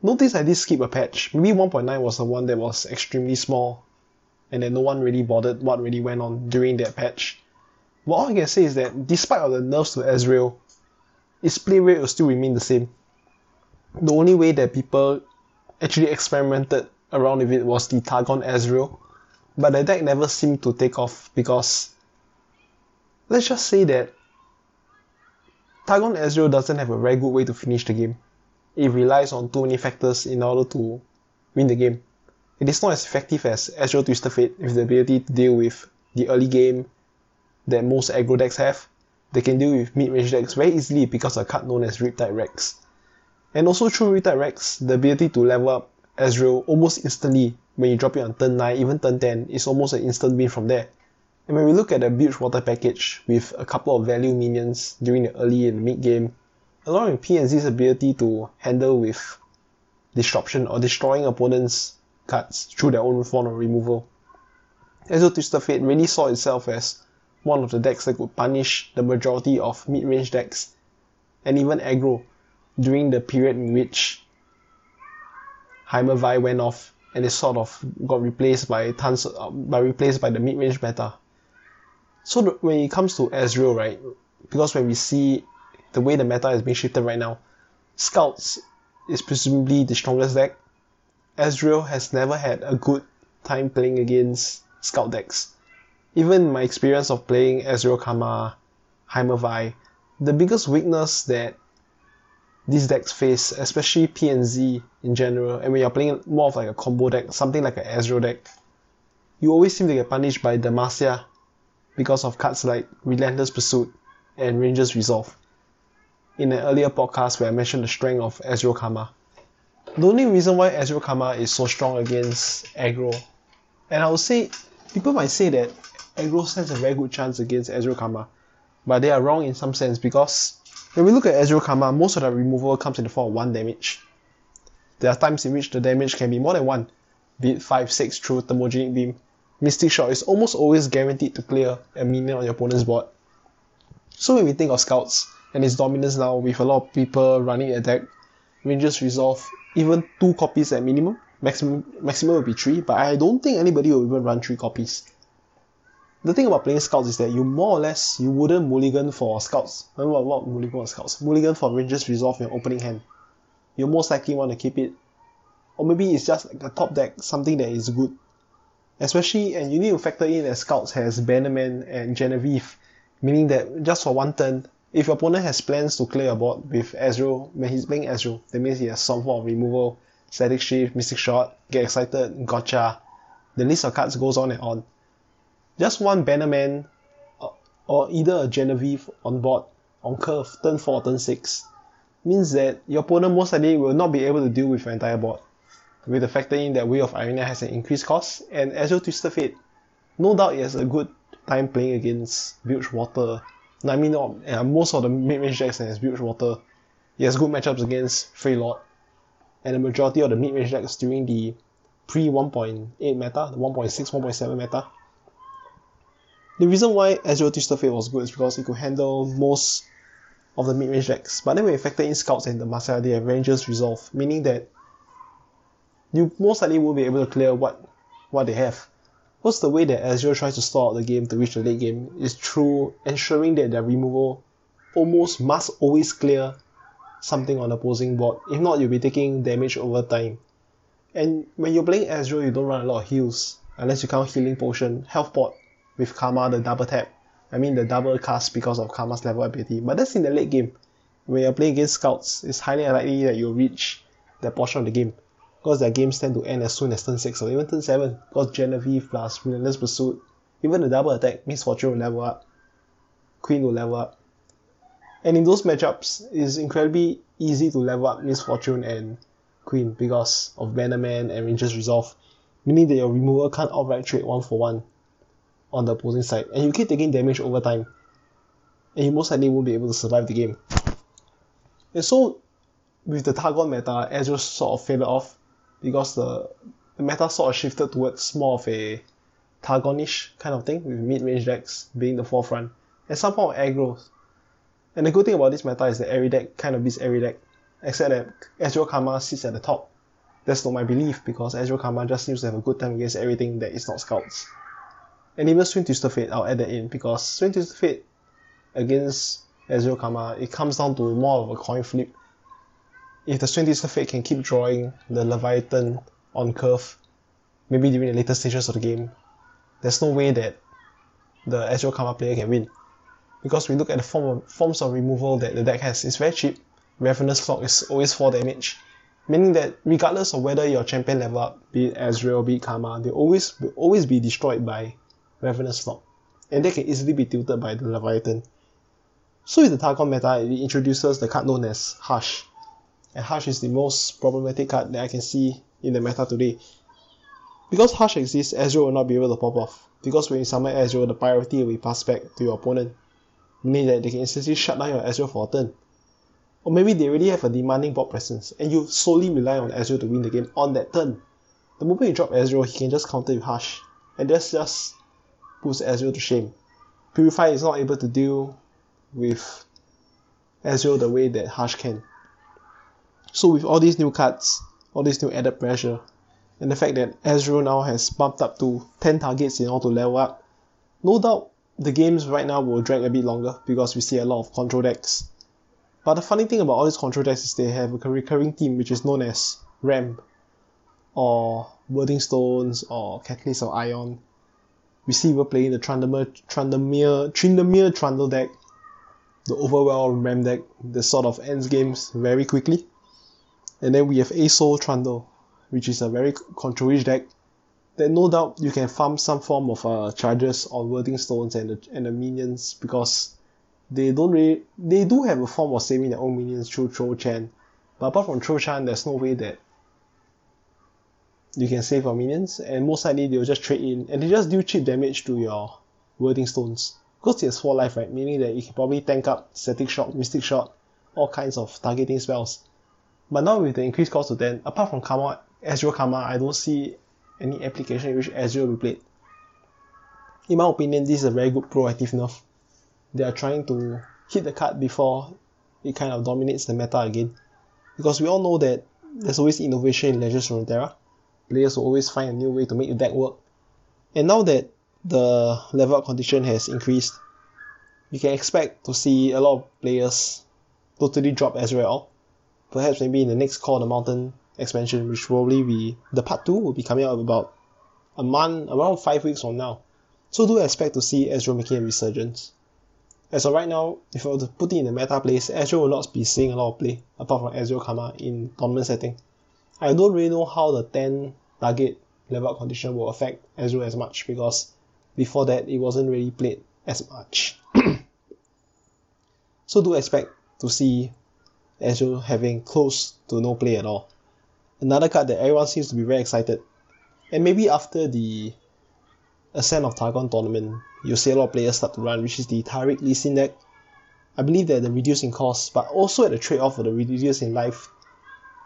Notice I did skip a patch. Maybe 1.9 was the one that was extremely small and then no one really bothered what really went on during that patch. But all I can say is that despite all the nerfs to Ezreal, its play rate will still remain the same. The only way that people actually experimented around with it was the Targon Ezreal, but the deck never seemed to take off because let's just say that Targon Ezreal doesn't have a very good way to finish the game. It relies on too many factors in order to win the game. It is not as effective as Ezreal Twisted Fate with the ability to deal with the early game that most aggro decks have. They can deal with mid-range decks very easily because of a card known as Riptide Rex. And also through Rex, the ability to level up Ezreal almost instantly when you drop it on turn 9, even turn 10, is almost an instant win from there. And when we look at the Bilgewater package with a couple of value minions during the early and mid game, along with PNZ's ability to handle with disruption or destroying opponents' cards through their own form of removal, Ezreal Twisted Fate really saw itself as one of the decks that could punish the majority of mid-range decks and even aggro during the period in which Heimer Vi went off and it sort of got replaced by tons uh, by replaced by the mid-range meta. So the, when it comes to Ezreal, right, because when we see the way the meta is being shifted right now, Scouts is presumably the strongest deck. Ezreal has never had a good time playing against Scout decks. Even my experience of playing Ezreal Karma, Heimervai, the biggest weakness that these decks face, especially P and Z in general, and when you're playing more of like a combo deck, something like an Ezreal deck, you always seem to get punished by Demacia because of cards like Relentless Pursuit and Ranger's Resolve. In an earlier podcast where I mentioned the strength of Ezreal Karma. The only reason why Ezreal Karma is so strong against aggro, and I would say people might say that aggro stands a very good chance against Ezreal Karma, but they are wrong in some sense because when we look at Ezreal Karma, most of the removal comes in the form of 1 damage. There are times in which the damage can be more than 1, be it 5, 6 through Thermogenic Beam. Mystic Shot is almost always guaranteed to clear a minion on your opponent's board. So when we think of Scouts and its dominance now with a lot of people running a deck, Rangers Resolve even 2 copies at minimum, maximum maximum will be 3, but I don't think anybody will even run 3 copies the thing about playing scouts is that you more or less you wouldn't mulligan for scouts. Remember what mulligan for scouts? Mulligan for Rangers Resolve your opening hand. You most likely want to keep it. Or maybe it's just like a top deck, something that is good. Especially and you need to factor in that scouts has Bannerman and Genevieve, meaning that just for one turn, if your opponent has plans to clear a board with Ezreal, when he's playing Ezreal, that means he has some form of removal, static shift, mystic shot, get excited, gotcha. The list of cards goes on and on just one Bannerman uh, or either a Genevieve on board on curve turn 4 turn 6 means that your opponent most likely will not be able to deal with your entire board. With the factor in that Will of Ionia has an increased cost and Ezreal Twisted Fate, no doubt it has a good time playing against Bilgewater. No, I mean not, yeah, most of the mid-range decks has Bilgewater. He has good matchups against Freljord. And the majority of the mid-range decks during the pre 1.8 meta, the 1.6, 1.7 meta, the reason why Ezreal Twisted Fate was good is because it could handle most of the mid-range decks. But then when you factor in Scouts and the Marcel, they have Rangers Resolve, meaning that you most likely won't be able to clear what what they have. What's the way that Ezreal tries to stall out the game to reach the late game is through ensuring that their removal almost must always clear something on the opposing board. If not, you'll be taking damage over time. And when you're playing Ezreal, you don't run a lot of heals, unless you count healing potion, health pot with Karma, the double tap. I mean the double cast because of Karma's level ability. But that's in the late game. When you're playing against scouts, it's highly unlikely that you'll reach that portion of the game. Because their games tend to end as soon as turn 6 or even turn 7. Because Genevieve plus Relentless Pursuit, even the double attack, Miss Fortune will level up. Quinn will level up. And in those matchups, it's incredibly easy to level up Miss Fortune and Quinn because of Bannerman and Ranger's Resolve, meaning that your removal can't outright trade one for one on the opposing side, and you keep taking damage over time, and you most likely won't be able to survive the game. And so, with the Targon meta, Ezreal sort of faded off because the, the meta sort of shifted towards more of a Targonish kind of thing, with mid-range decks being the forefront, and some form of aggro. And the good thing about this meta is that every deck kind of beats every deck, except that Ezreal Karma sits at the top. That's not my belief, because Ezreal Karma just seems to have a good time against everything that is not scouts. And even Swain Twisted Fate, I'll add that in, because Swain Twisted Fate against Ezreal Karma, it comes down to more of a coin flip. If the Swain Twisted Fate can keep drawing the Leviathan on curve, maybe during the later stages of the game, there's no way that the Ezreal Karma player can win. Because we look at the form of, forms of removal that the deck has, it's very cheap. Ravenous Flock is always 4 damage, meaning that regardless of whether your champion level up, be it Ezreal, be it Karma, they always will always be destroyed by Ravenous Flock, and they can easily be tilted by the Leviathan. So with the Targon meta, it introduces the card known as Hush, and Hush is the most problematic card that I can see in the meta today. Because Hush exists, Ezreal will not be able to pop off, because when you summon Ezreal, the priority will be passed back to your opponent, meaning that they can instantly shut down your Ezreal for a turn. Or maybe they already have a demanding board presence, and you solely rely on Ezreal to win the game on that turn. The moment you drop Ezreal, he can just counter with Hush, and that's just puts Ezreal to shame. Purify is not able to deal with Ezreal the way that Hush can. So with all these new cards, all this new added pressure, and the fact that Ezreal now has bumped up to 10 targets in order to level up, no doubt the games right now will drag a bit longer because we see a lot of control decks. But the funny thing about all these control decks is they have a recurring theme which is known as Ramp, or Wording Stones, or Catalyst of Aeons, we see people playing the Tryndamere, Tryndamere, Tryndamere Trundle deck, the Overwhelm Ramp deck, the sort of ends games very quickly. And then we have Asol Trundle, which is a very control deck that no doubt you can farm some form of uh, charges on Wording Stones and the, and the minions because they don't really, they do have a form of saving their own minions through Troll Chant. But apart from Troll Chant, there's no way that you can save your minions, and most likely they'll just trade in, and they just do cheap damage to your wording stones. Because it has 4 life, right? Meaning that you can probably tank up Static Shock, Mystic Shot, all kinds of targeting spells. But now with the increased cost to 10, apart from Karma, Ezreal Karma, I don't see any application in which Ezreal will be played. In my opinion, this is a very good proactive nerf. They are trying to hit the card before it kind of dominates the meta again. Because we all know that there's always innovation in Legends Runeterra players will always find a new way to make the deck work. And now that the level up condition has increased, you can expect to see a lot of players totally drop Ezreal. Perhaps maybe in the next Call of the Mountain expansion, which probably be the part 2 will be coming out about a month, around 5 weeks from now. So do expect to see Ezreal making a resurgence. As of right now, if I were to put it in the meta place, Ezreal will not be seeing a lot of play, apart from Ezreal Karma in tournament setting. I don't really know how the 10 target level condition will affect Ezreal as much because before that it wasn't really played as much. so do expect to see Ezreal having close to no play at all. Another card that everyone seems to be very excited. And maybe after the Ascent of Targon tournament, you'll see a lot of players start to run, which is the Taric Lee Sin deck. I believe that the reducing cost, but also at the trade-off of the reducing life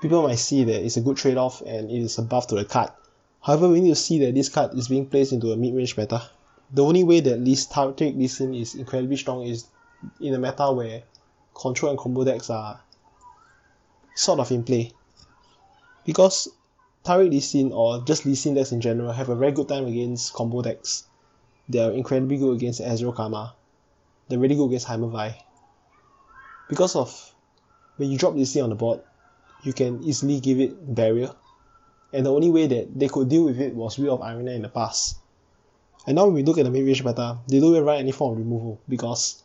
people might see that it's a good trade-off and it is a buff to the card. However, we need to see that this card is being placed into a mid-range meta. The only way that Taric Lee Sin is incredibly strong is in a meta where control and combo decks are sort of in play. Because Taric Lee Sin or just Lee Sin decks in general have a very good time against combo decks. They are incredibly good against Ezreal Karma. They're really good against Heimer Vi. because of when you drop this thing on the board, you can easily give it barrier. And the only way that they could deal with it was Will of Ionia in the past. And now when we look at the mid-range meta, they don't even run any form of removal because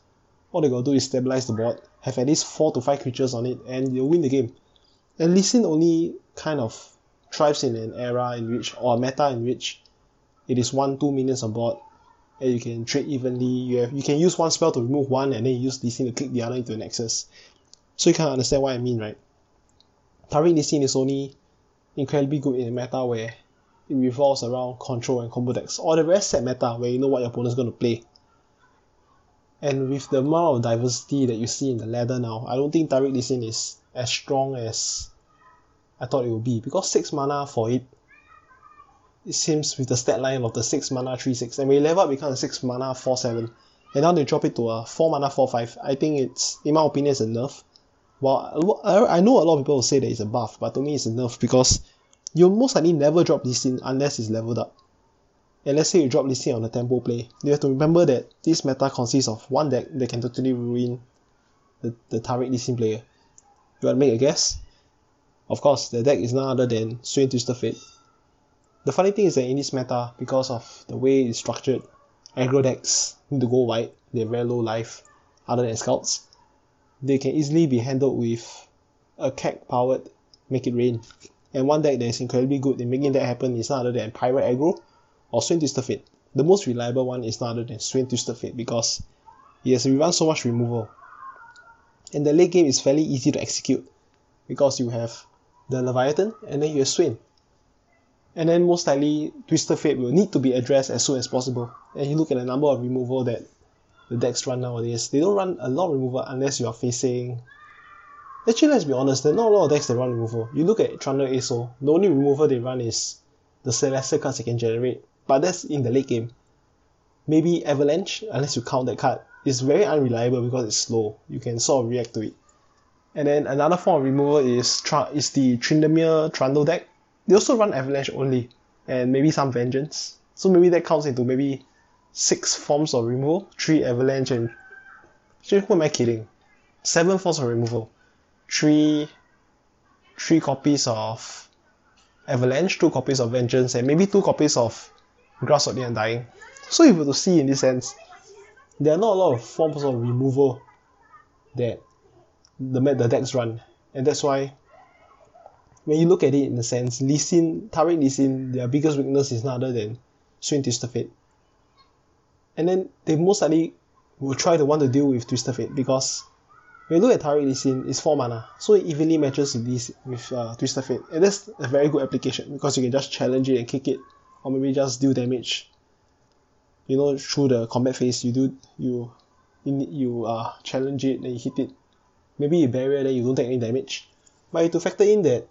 all they gotta do is stabilize the board, have at least 4 to 5 creatures on it, and you'll win the game. And Sin only kind of thrives in an era in which, or a meta in which, it is 1 2 minions on board, and you can trade evenly. You have you can use one spell to remove one, and then use Lee to click the other into the Nexus. So you can understand what I mean, right? Taric Lee Sin is only incredibly good in a meta where it revolves around control and combo decks, or the very set meta where you know what your opponent's going to play. And with the amount of diversity that you see in the ladder now, I don't think Taric Lee Sin is as strong as I thought it would be because 6 mana for it, it seems with the stat line of the 6 mana 3 6, and when you level up, becomes 6 mana 4 7, and now they drop it to a 4 mana 4 5. I think it's, in my opinion, it's a nerf. Well, I know a lot of people will say that it's a buff, but to me it's a nerf because you'll most likely never drop this Sin unless it's leveled up. And let's say you drop this Sin on a tempo play, you have to remember that this meta consists of one deck that can totally ruin the, the Lee Sin player. You want to make a guess? Of course, the deck is none other than Swain Twisted Fate. The funny thing is that in this meta, because of the way it's structured, aggro decks need to go wide, they have very low life, other than scouts. They can easily be handled with a Kek powered Make It Rain. And one deck that is incredibly good in making that happen is none other than Pirate Aggro or Swain Twisted Fate. The most reliable one is none other than Swain Twisted Fate because he has run so much removal. And the late game is fairly easy to execute because you have the Leviathan and then you have Swain. And then most likely Twisted Fate will need to be addressed as soon as possible. And you look at the number of removal that the decks run nowadays. They don't run a lot of removal unless you are facing. Actually, let's be honest, there are not a lot of decks that run removal. You look at Trundle ASO, the only removal they run is the Celestial cards they can generate, but that's in the late game. Maybe Avalanche, unless you count that card, is very unreliable because it's slow. You can sort of react to it. And then another form of removal is is the Tryndamere Trundle deck. They also run Avalanche only, and maybe some Vengeance. So maybe that counts into maybe six forms of removal, three avalanche and who am I kidding? Seven forms of removal. Three three copies of avalanche, two copies of vengeance, and maybe two copies of grasp of the undying. So if you were to see in this sense, there are not a lot of forms of removal that the the decks run. And that's why when you look at it in a sense, Lee Sin, Taric Lee Sin, their biggest weakness is none other than Swain Twisted Fate and then they most likely will try to want to deal with Twisted Fate because when you look at Taric Lee Sin, it's 4 mana, so it evenly matches with, this, with uh, Twisted Fate, and that's a very good application because you can just challenge it and kick it, or maybe just deal damage. You know, through the combat phase, you do you you uh, challenge it, then you hit it. Maybe you barrier, then you don't take any damage. But to factor in that,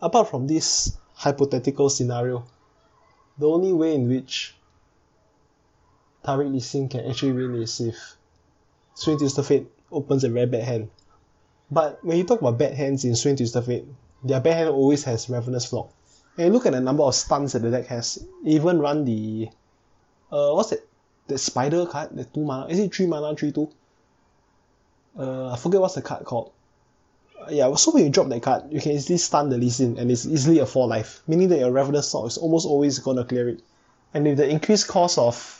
apart from this hypothetical scenario, the only way in which Taric Lee can actually win is if Swain opens a very bad hand. But when you talk about bad hands in Swain Twisted Fate, their bad hand always has Ravenous Flock. And look at the number of stuns that the deck has, even run the uh what's that the spider card, the two mana is it three mana, three two? Uh I forget what's the card called. Uh, yeah, so when you drop that card, you can easily stun the Lee Sin and it's easily a 4 life, meaning that your Ravenous Flock is almost always gonna clear it. And with the increased cost of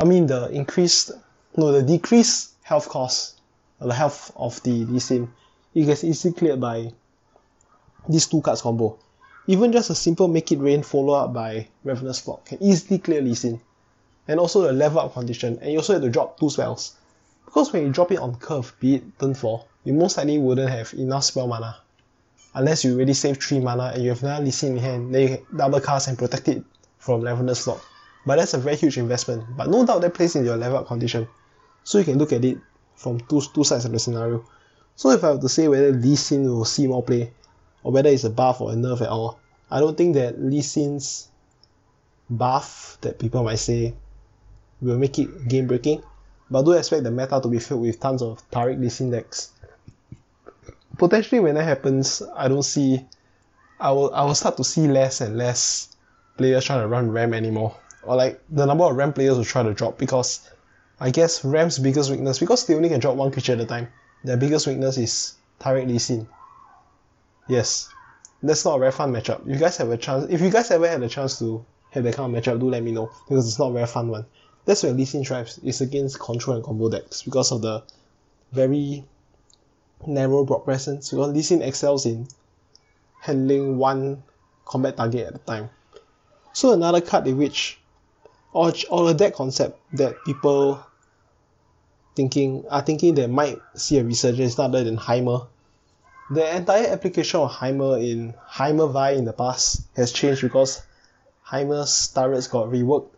I mean the increased no the decreased health cost the health of the Lee Sin it gets easily cleared by these two cards combo. Even just a simple make it rain follow up by Ravenous Flock can easily clear Lee Sin. And also the level up condition, and you also have to drop two spells. Because when you drop it on curve, be it turn 4, you most likely wouldn't have enough spell mana. Unless you already save 3 mana and you have another Lee Sin in hand, then you double cast and protect it from Ravenous Flock. But that's a very huge investment. But no doubt that plays in your level up condition. So you can look at it from two, two sides of the scenario. So if I have to say whether Lee Sin will see more play, or whether it's a buff or a nerf at all, I don't think that Lee Sin's buff that people might say will make it game breaking. But do expect the meta to be filled with tons of Taric Lee Sin decks. Potentially when that happens, I don't see I will I will start to see less and less players trying to run Ramp anymore or like the number of Ramp players will try to drop because I guess Ramp's biggest weakness because they only can drop one creature at a time. their biggest weakness is Taric Lee Sin. Yes, that's not a very fun matchup. You guys have a chance, if you guys ever had a chance to have that kind of matchup, do let me know because it's not a very fun one. That's where Lee Sin thrives. It's against control and combo decks because of the very narrow broad presence. Because Lee Sin excels in handling one combat target at a time. So another card in which or or deck concept that people thinking are thinking they might see a resurgence other than Heimer. The entire application of Heimer in Heimer Vi in the past has changed because Heimer's turrets got reworked.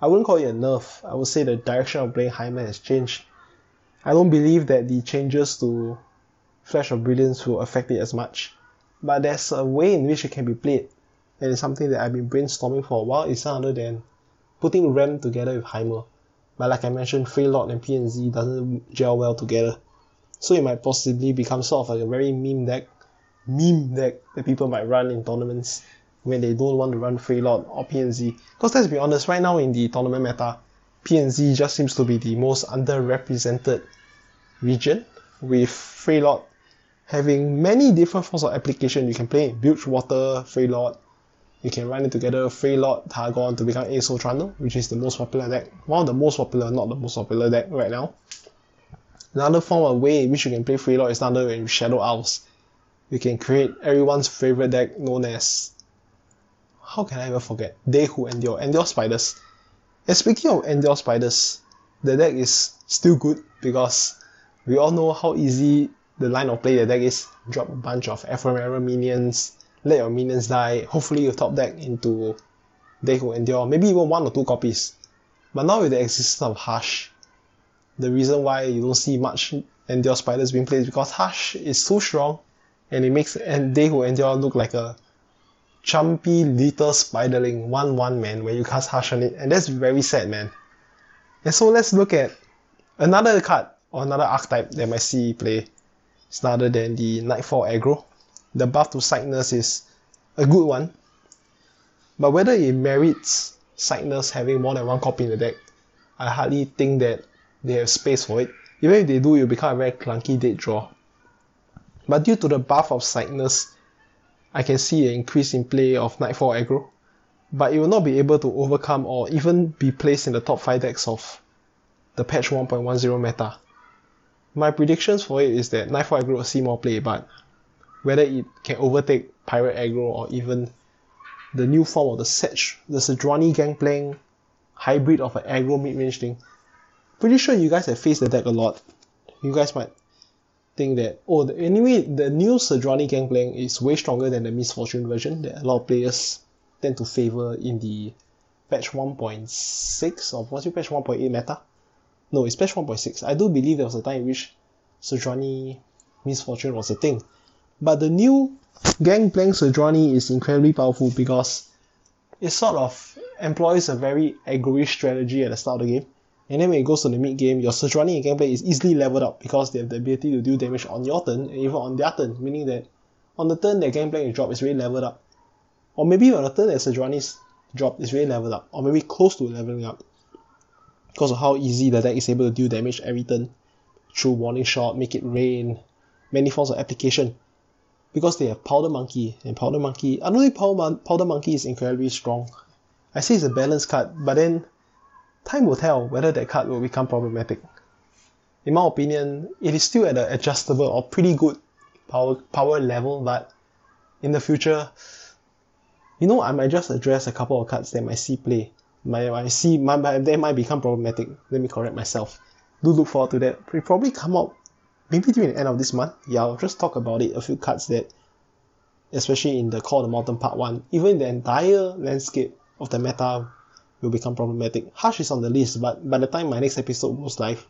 I wouldn't call it a nerf. I would say the direction of playing Heimer has changed. I don't believe that the changes to Flash of Brilliance will affect it as much. But there's a way in which it can be played, and it's something that I've been brainstorming for a while. It's none other than putting Rem together with Heimer. But like I mentioned, Freljord and PNZ doesn't gel well together. So it might possibly become sort of like a very meme deck, meme deck that people might run in tournaments when they don't want to run Freljord or PNZ. Because let's be honest, right now in the tournament meta, PNZ just seems to be the most underrepresented region, with Freljord having many different forms of application. You can play Bilgewater, Freljord, you can run it together Freljord Targon to become Aso Trundle, which is the most popular deck. One of the most popular, not the most popular deck right now. Another form of way in which you can play Freljord is under in Shadow Isles. You can create everyone's favorite deck known as how can I ever forget? They Who Endure, Endure Spiders. And speaking of Endure Spiders, the deck is still good because we all know how easy the line of play the deck is. Drop a bunch of ephemeral minions, let your minions die. Hopefully you top deck into They Who Endure, maybe even one or two copies. But now with the existence of Hush, the reason why you don't see much Endure Spiders being played is because Hush is so strong and it makes and They Who Endure look like a chumpy little spiderling 1-1 man when you cast Hush on it and that's very sad man. And so let's look at another card or another archetype that might see play. It's other than the Nightfall aggro the buff to Sightness is a good one. But whether it merits Sightness having more than one copy in the deck, I hardly think that they have space for it. Even if they do, it will become a very clunky dead draw. But due to the buff of Sightness, I can see an increase in play of Nightfall aggro, but it will not be able to overcome or even be placed in the top 5 decks of the patch 1.10 meta. My predictions for it is that Nightfall aggro will see more play, but whether it can overtake Pirate Aggro or even the new form of the Sedge, the Sejuani Gangplank hybrid of an aggro mid-range thing. Pretty sure you guys have faced the deck a lot. You guys might think that, oh, the, anyway, the new Sejuani Gangplank is way stronger than the Miss Fortune version that a lot of players tend to favor in the patch 1.6 or was it patch 1.8 meta? No, it's patch 1.6. I do believe there was a time in which Sejuani Miss Fortune was a thing. But the new Gangplank Sejuani is incredibly powerful because it sort of employs a very aggro strategy at the start of the game. And then when it goes to the mid game, your Sejuani and Gangplank is easily leveled up because they have the ability to do damage on your turn and even on their turn, meaning that on the turn that Gangplank is dropped, it's really leveled up. Or maybe on the turn that Sejuani's dropped, it's really leveled up. Or maybe close to leveling up. Because of how easy the deck is able to do damage every turn through Warning Shot, Make It Rain, many forms of application because they have Powder Monkey, and Powder Monkey, I don't think Powder, Powder Monkey is incredibly strong. I say it's a balanced card, but then time will tell whether that card will become problematic. In my opinion, it is still at an adjustable or pretty good power power level, but in the future, you know, I might just address a couple of cards that might see play. Might, might see, might, they might become problematic. Let me correct myself. Do look forward to that. It probably come out maybe during the end of this month, yeah, I'll just talk about it, a few cards that, especially in the Call of the Mountain Part 1, even the entire landscape of the meta will become problematic. Hush is on the list, but by the time my next episode goes live,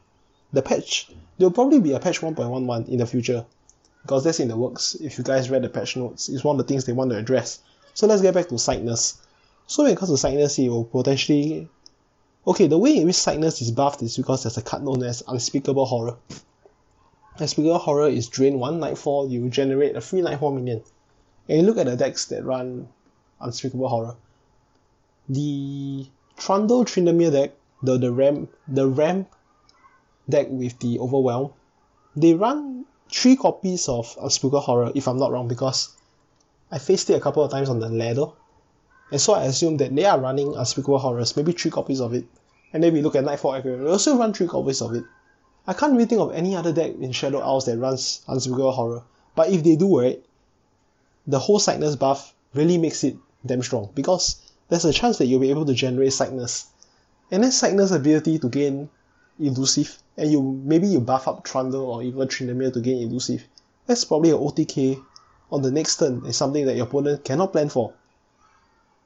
the patch, there will probably be a patch 1.11 in the future, because that's in the works. If you guys read the patch notes, it's one of the things they want to address. So let's get back to Sightness. So when it comes to Sightness, it will potentially... Okay, the way in which Sightness is buffed is because there's a card known as Unspeakable Horror. Unspeakable Horror is drain 1 Nightfall, you generate a free Nightfall minion. And you look at the decks that run Unspeakable Horror. The Trundle Tryndamere deck, the, the ramp the ramp deck with the Overwhelm, they run three copies of Unspeakable Horror, if I'm not wrong, because I faced it a couple of times on the ladder. And so I assume that they are running Unspeakable Horrors, maybe three copies of it. And then we look at Nightfall Aggro, they also run three copies of it. I can't really think of any other deck in Shadow Isles that runs Unspeakable Horror. But if they do, right, the whole Sightness buff really makes it damn strong because there's a chance that you'll be able to generate Sightness. And then Sightness ability to gain Elusive, and you maybe you buff up Trundle or even Tryndamere to gain Elusive. That's probably an OTK on the next turn is something that your opponent cannot plan for.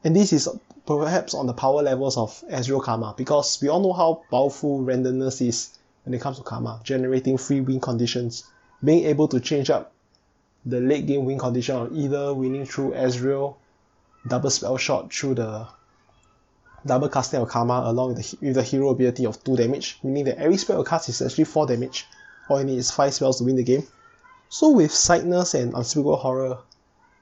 And this is perhaps on the power levels of Ezreal Karma, because we all know how powerful randomness is when it comes to Karma, generating free win conditions, being able to change up the late game win condition of either winning through Ezreal, double spell shot through the double casting of Karma along with the, with the hero ability of 2 damage, meaning that every spell you cast is actually 4 damage. You need is 5 spells to win the game. So with Sightness and Unspeakable Horror,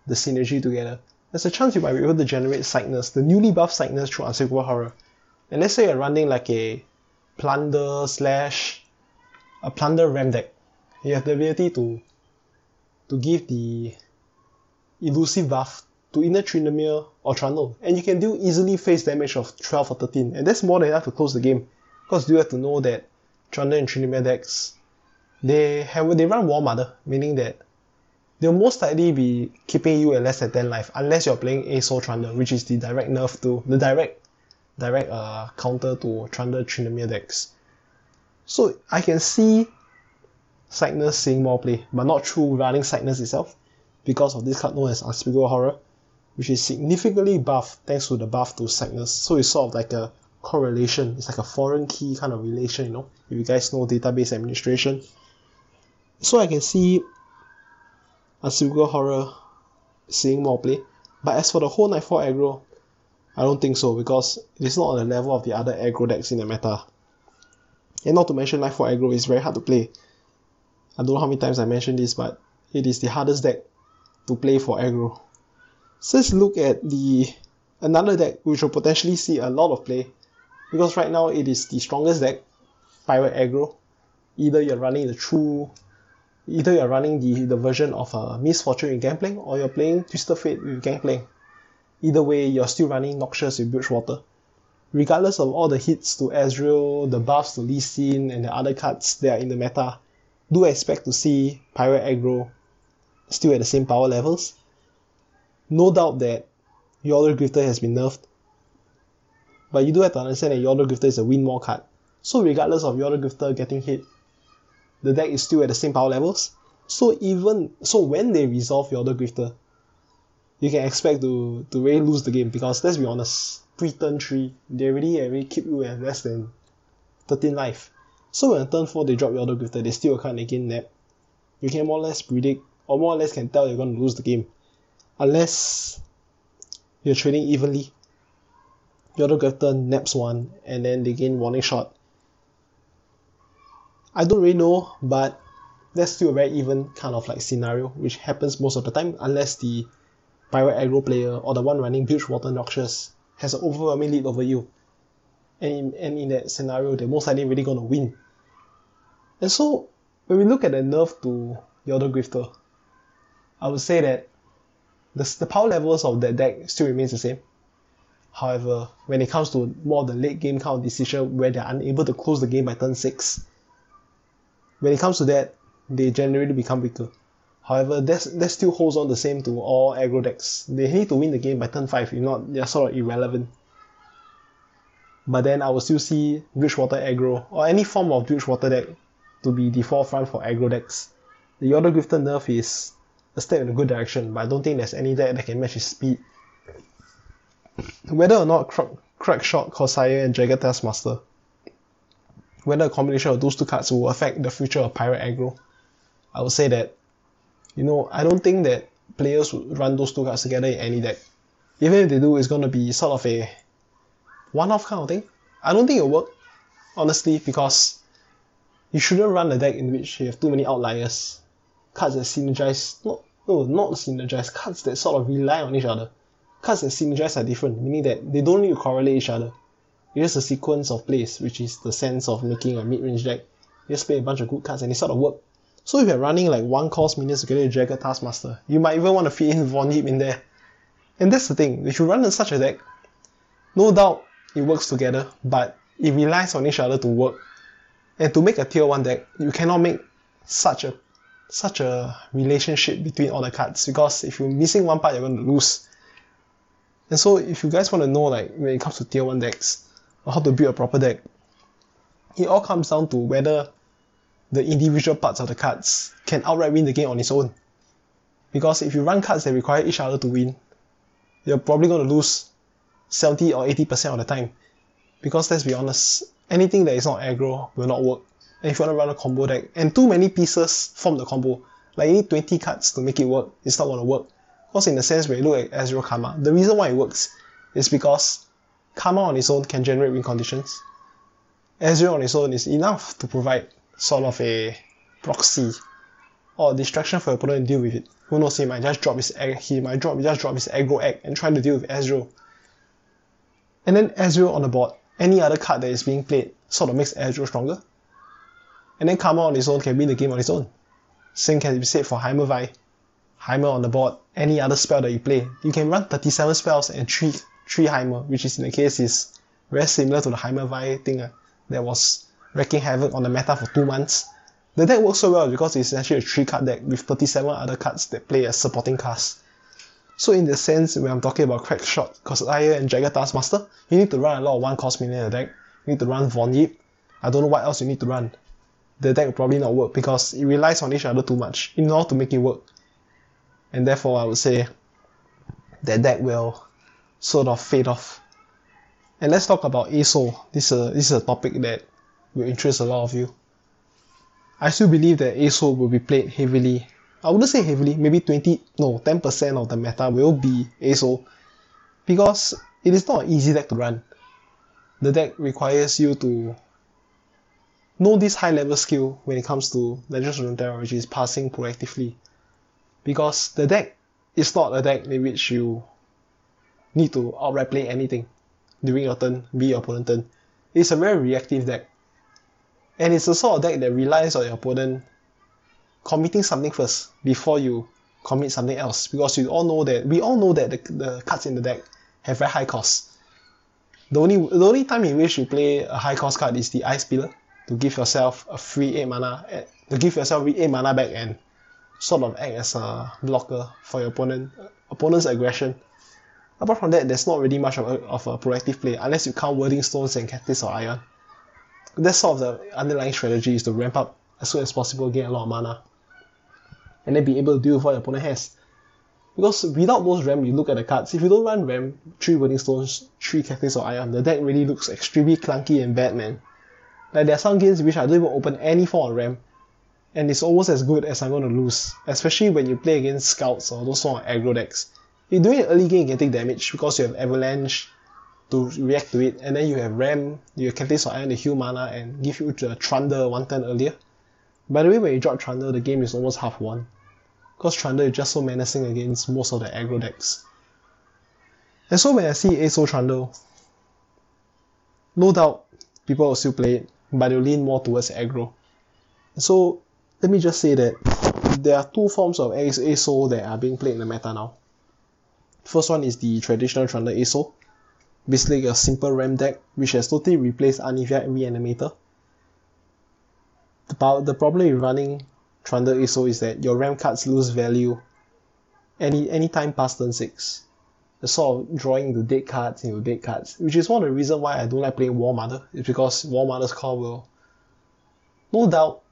the synergy together, there's a chance you might be able to generate Sightness, the newly buffed Sightness through Unspeakable Horror. And let's say you're running like a Plunder slash a Plunder Ramp deck. You have the ability to to give the elusive buff to either Tryndamere or Trundle, and you can deal easily face damage of 12 or 13, and that's more than enough to close the game. Because you have to know that Trundle and Tryndamere decks, they have they run War Mother, meaning that they'll most likely be keeping you at less than 10 life, unless you're playing Asoul Trundle, which is the direct nerf to the direct direct uh, counter to Trundle Tryndamere decks. So I can see Sightness seeing more play, but not through running Sightness itself, because of this card known as Unspeakable Horror, which is significantly buffed thanks to the buff to Sightness. So it's sort of like a correlation. It's like a foreign key kind of relation, you know, if you guys know database administration. So I can see Unspeakable Horror seeing more play. But as for the whole Nightfall aggro, I don't think so because it is not on the level of the other aggro decks in the meta. And not to mention Life for aggro is very hard to play. I don't know how many times I mentioned this, but it is the hardest deck to play for aggro. So let's look at the another deck which will potentially see a lot of play because right now it is the strongest deck, Pirate Aggro. Either you're running the true, either you're running the, the version of uh, Miss Fortune in Gangplank or you're playing Twisted Fate with Gangplank. Either way, you're still running Noxus with Bilgewater. Regardless of all the hits to Ezreal, the buffs to Lee Sin, and the other cards that are in the meta, do expect to see Pirate Aggro still at the same power levels. No doubt that Yordle Grifter has been nerfed, but you do have to understand that Yordle Grifter is a win more card. So regardless of Yordle Grifter getting hit, the deck is still at the same power levels. So even so when they resolve Yordle Grifter, you can expect to to really lose the game because let's be honest, pre turn three, they already already eh, keep you at less than 13 life. So when turn 4 they drop Yordle Grifter, they still can't again nap. You can more or less predict, or more or less can tell you're going to lose the game. Unless you're trading evenly. Yordle Grifter naps one, and then they gain warning shot. I don't really know, but that's still a very even kind of like scenario, which happens most of the time, unless the Pirate Aggro player or the one running Bilgewater Noxus has an overwhelming lead over you and in, and in that scenario, they're most likely really going to win. And so, when we look at the nerf to Yordle Grifter, I would say that the, the power levels of that deck still remains the same. However, when it comes to more the late game kind of decision where they're unable to close the game by turn 6, when it comes to that, they generally become weaker. However, that, still holds on the same to all aggro decks. They need to win the game by turn 5, if not, they're sort of irrelevant but then I will still see Bilgewater aggro or any form of Bilgewater deck to be the forefront for aggro decks. The Yordle Grifter nerf is a step in a good direction, but I don't think there's any deck that can match his speed. Whether or not Crack Corsair, and Jagged Taskmaster, whether a combination of those two cards will affect the future of Pirate aggro, I would say that, you know, I don't think that players would run those two cards together in any deck. Even if they do, it's going to be sort of a one-off kind of thing. I don't think it'll work, honestly, because you shouldn't run a deck in which you have too many outliers. Cards that synergize, not, no, not synergize, cards that sort of rely on each other. Cards that synergize are different, meaning that they don't need to correlate each other. It's just a sequence of plays, which is the sense of making a mid-range deck. You just play a bunch of good cards and they sort of work. So if you're running like one cost minions to get a Jagged Taskmaster, you might even want to fit in Von Yipp in there. And that's the thing, if you run in such a deck, no doubt it works together, but it relies on each other to work. And to make a tier 1 deck, you cannot make such a such a relationship between all the cards because if you're missing one part you're going to lose. And so if you guys want to know like when it comes to tier 1 decks or how to build a proper deck, it all comes down to whether the individual parts of the cards can outright win the game on its own. Because if you run cards that require each other to win, you're probably going to lose 70 or 80% of the time. Because let's be honest, anything that is not aggro will not work. And if you want to run a combo deck, and too many pieces form the combo, like you need 20 cards to make it work, it's not going to work. Because in the sense when you look at Ezreal Karma, the reason why it works is because Karma on its own can generate win conditions. Ezreal on its own is enough to provide sort of a proxy or distraction for your opponent to deal with it. Who knows, he might just drop his egg, he might drop just drop his aggro egg and try to deal with Ezreal. And then Ezreal on the board, any other card that is being played sort of makes Ezreal stronger. And then Karma on its own can win the game on its own. Same can be said for Heimer Vi. Heimer on the board, any other spell that you play. You can run 37 spells and 3, 3 Heimer, which is in the case is very similar to the Heimer Vi thing uh, that was wreaking havoc on the meta for 2 months. The deck works so well because it's actually a 3 card deck with 37 other cards that play as supporting cards. So in the sense, when I'm talking about Crack Shot, Cosslayer and Jagged Taskmaster, you need to run a lot of 1 cost minion in the deck. You need to run Von Yipp. I don't know what else you need to run. The deck will probably not work because it relies on each other too much in order to make it work. And therefore I would say that deck will sort of fade off. And let's talk about ASO. This, uh, this is a topic that will interest a lot of you. I still believe that ASO will be played heavily I wouldn't say heavily, maybe 20, no, 10% of the meta will be ASO because it is not an easy deck to run. The deck requires you to know this high level skill when it comes to Legends of Runeterra, which is passing proactively. Because the deck is not a deck in which you need to outright play anything during your turn, be your opponent turn. It's a very reactive deck. And it's a sort of deck that relies on your opponent committing something first before you commit something else because you all know that we all know that the, the cards in the deck have very high costs. The only the only time in which you play a high cost card is the Ice Pillar to give yourself a free 8 mana eh, to give yourself 8 mana back and sort of act as a blocker for your opponent opponent's aggression. Apart from that, there's not really much of a, of a proactive play unless you count Wyrding Stones and Catalyst of Aeons. That's sort of the underlying strategy is to ramp up as soon as possible, gain a lot of mana and then be able to deal with what your opponent has. Because without those Ramp, you look at the cards, if you don't run Ramp, 3 Wyrding Stones, 3 Catalyst of Aeons, the deck really looks extremely clunky and bad, man. Like there are some games which I don't even open any form of Ramp, and it's almost as good as I'm going to lose, especially when you play against Scouts or those sort of aggro decks. If you're doing early game, you can take damage because you have Avalanche to react to it, and then you have Ramp, you have Catalyst of Aeons to heal mana and give you the Trundle one turn earlier. By the way, when you drop Trundle, the game is almost half won because Trundle is just so menacing against most of the aggro decks. And so when I see ASO Trundle, no doubt people will still play it, but they'll lean more towards aggro. So let me just say that there are two forms of ASO that are being played in the meta now. First one is the traditional Trundle ASO, basically a simple Ramp deck which has totally replaced Anivia Reanimator. The, the problem with running Trundle ASO is that your Ramp cards lose value any any time past turn 6. The sort of drawing the dead cards into dead cards, which is one of the reasons why I don't like playing War Mother, is because War Mother's call will no doubt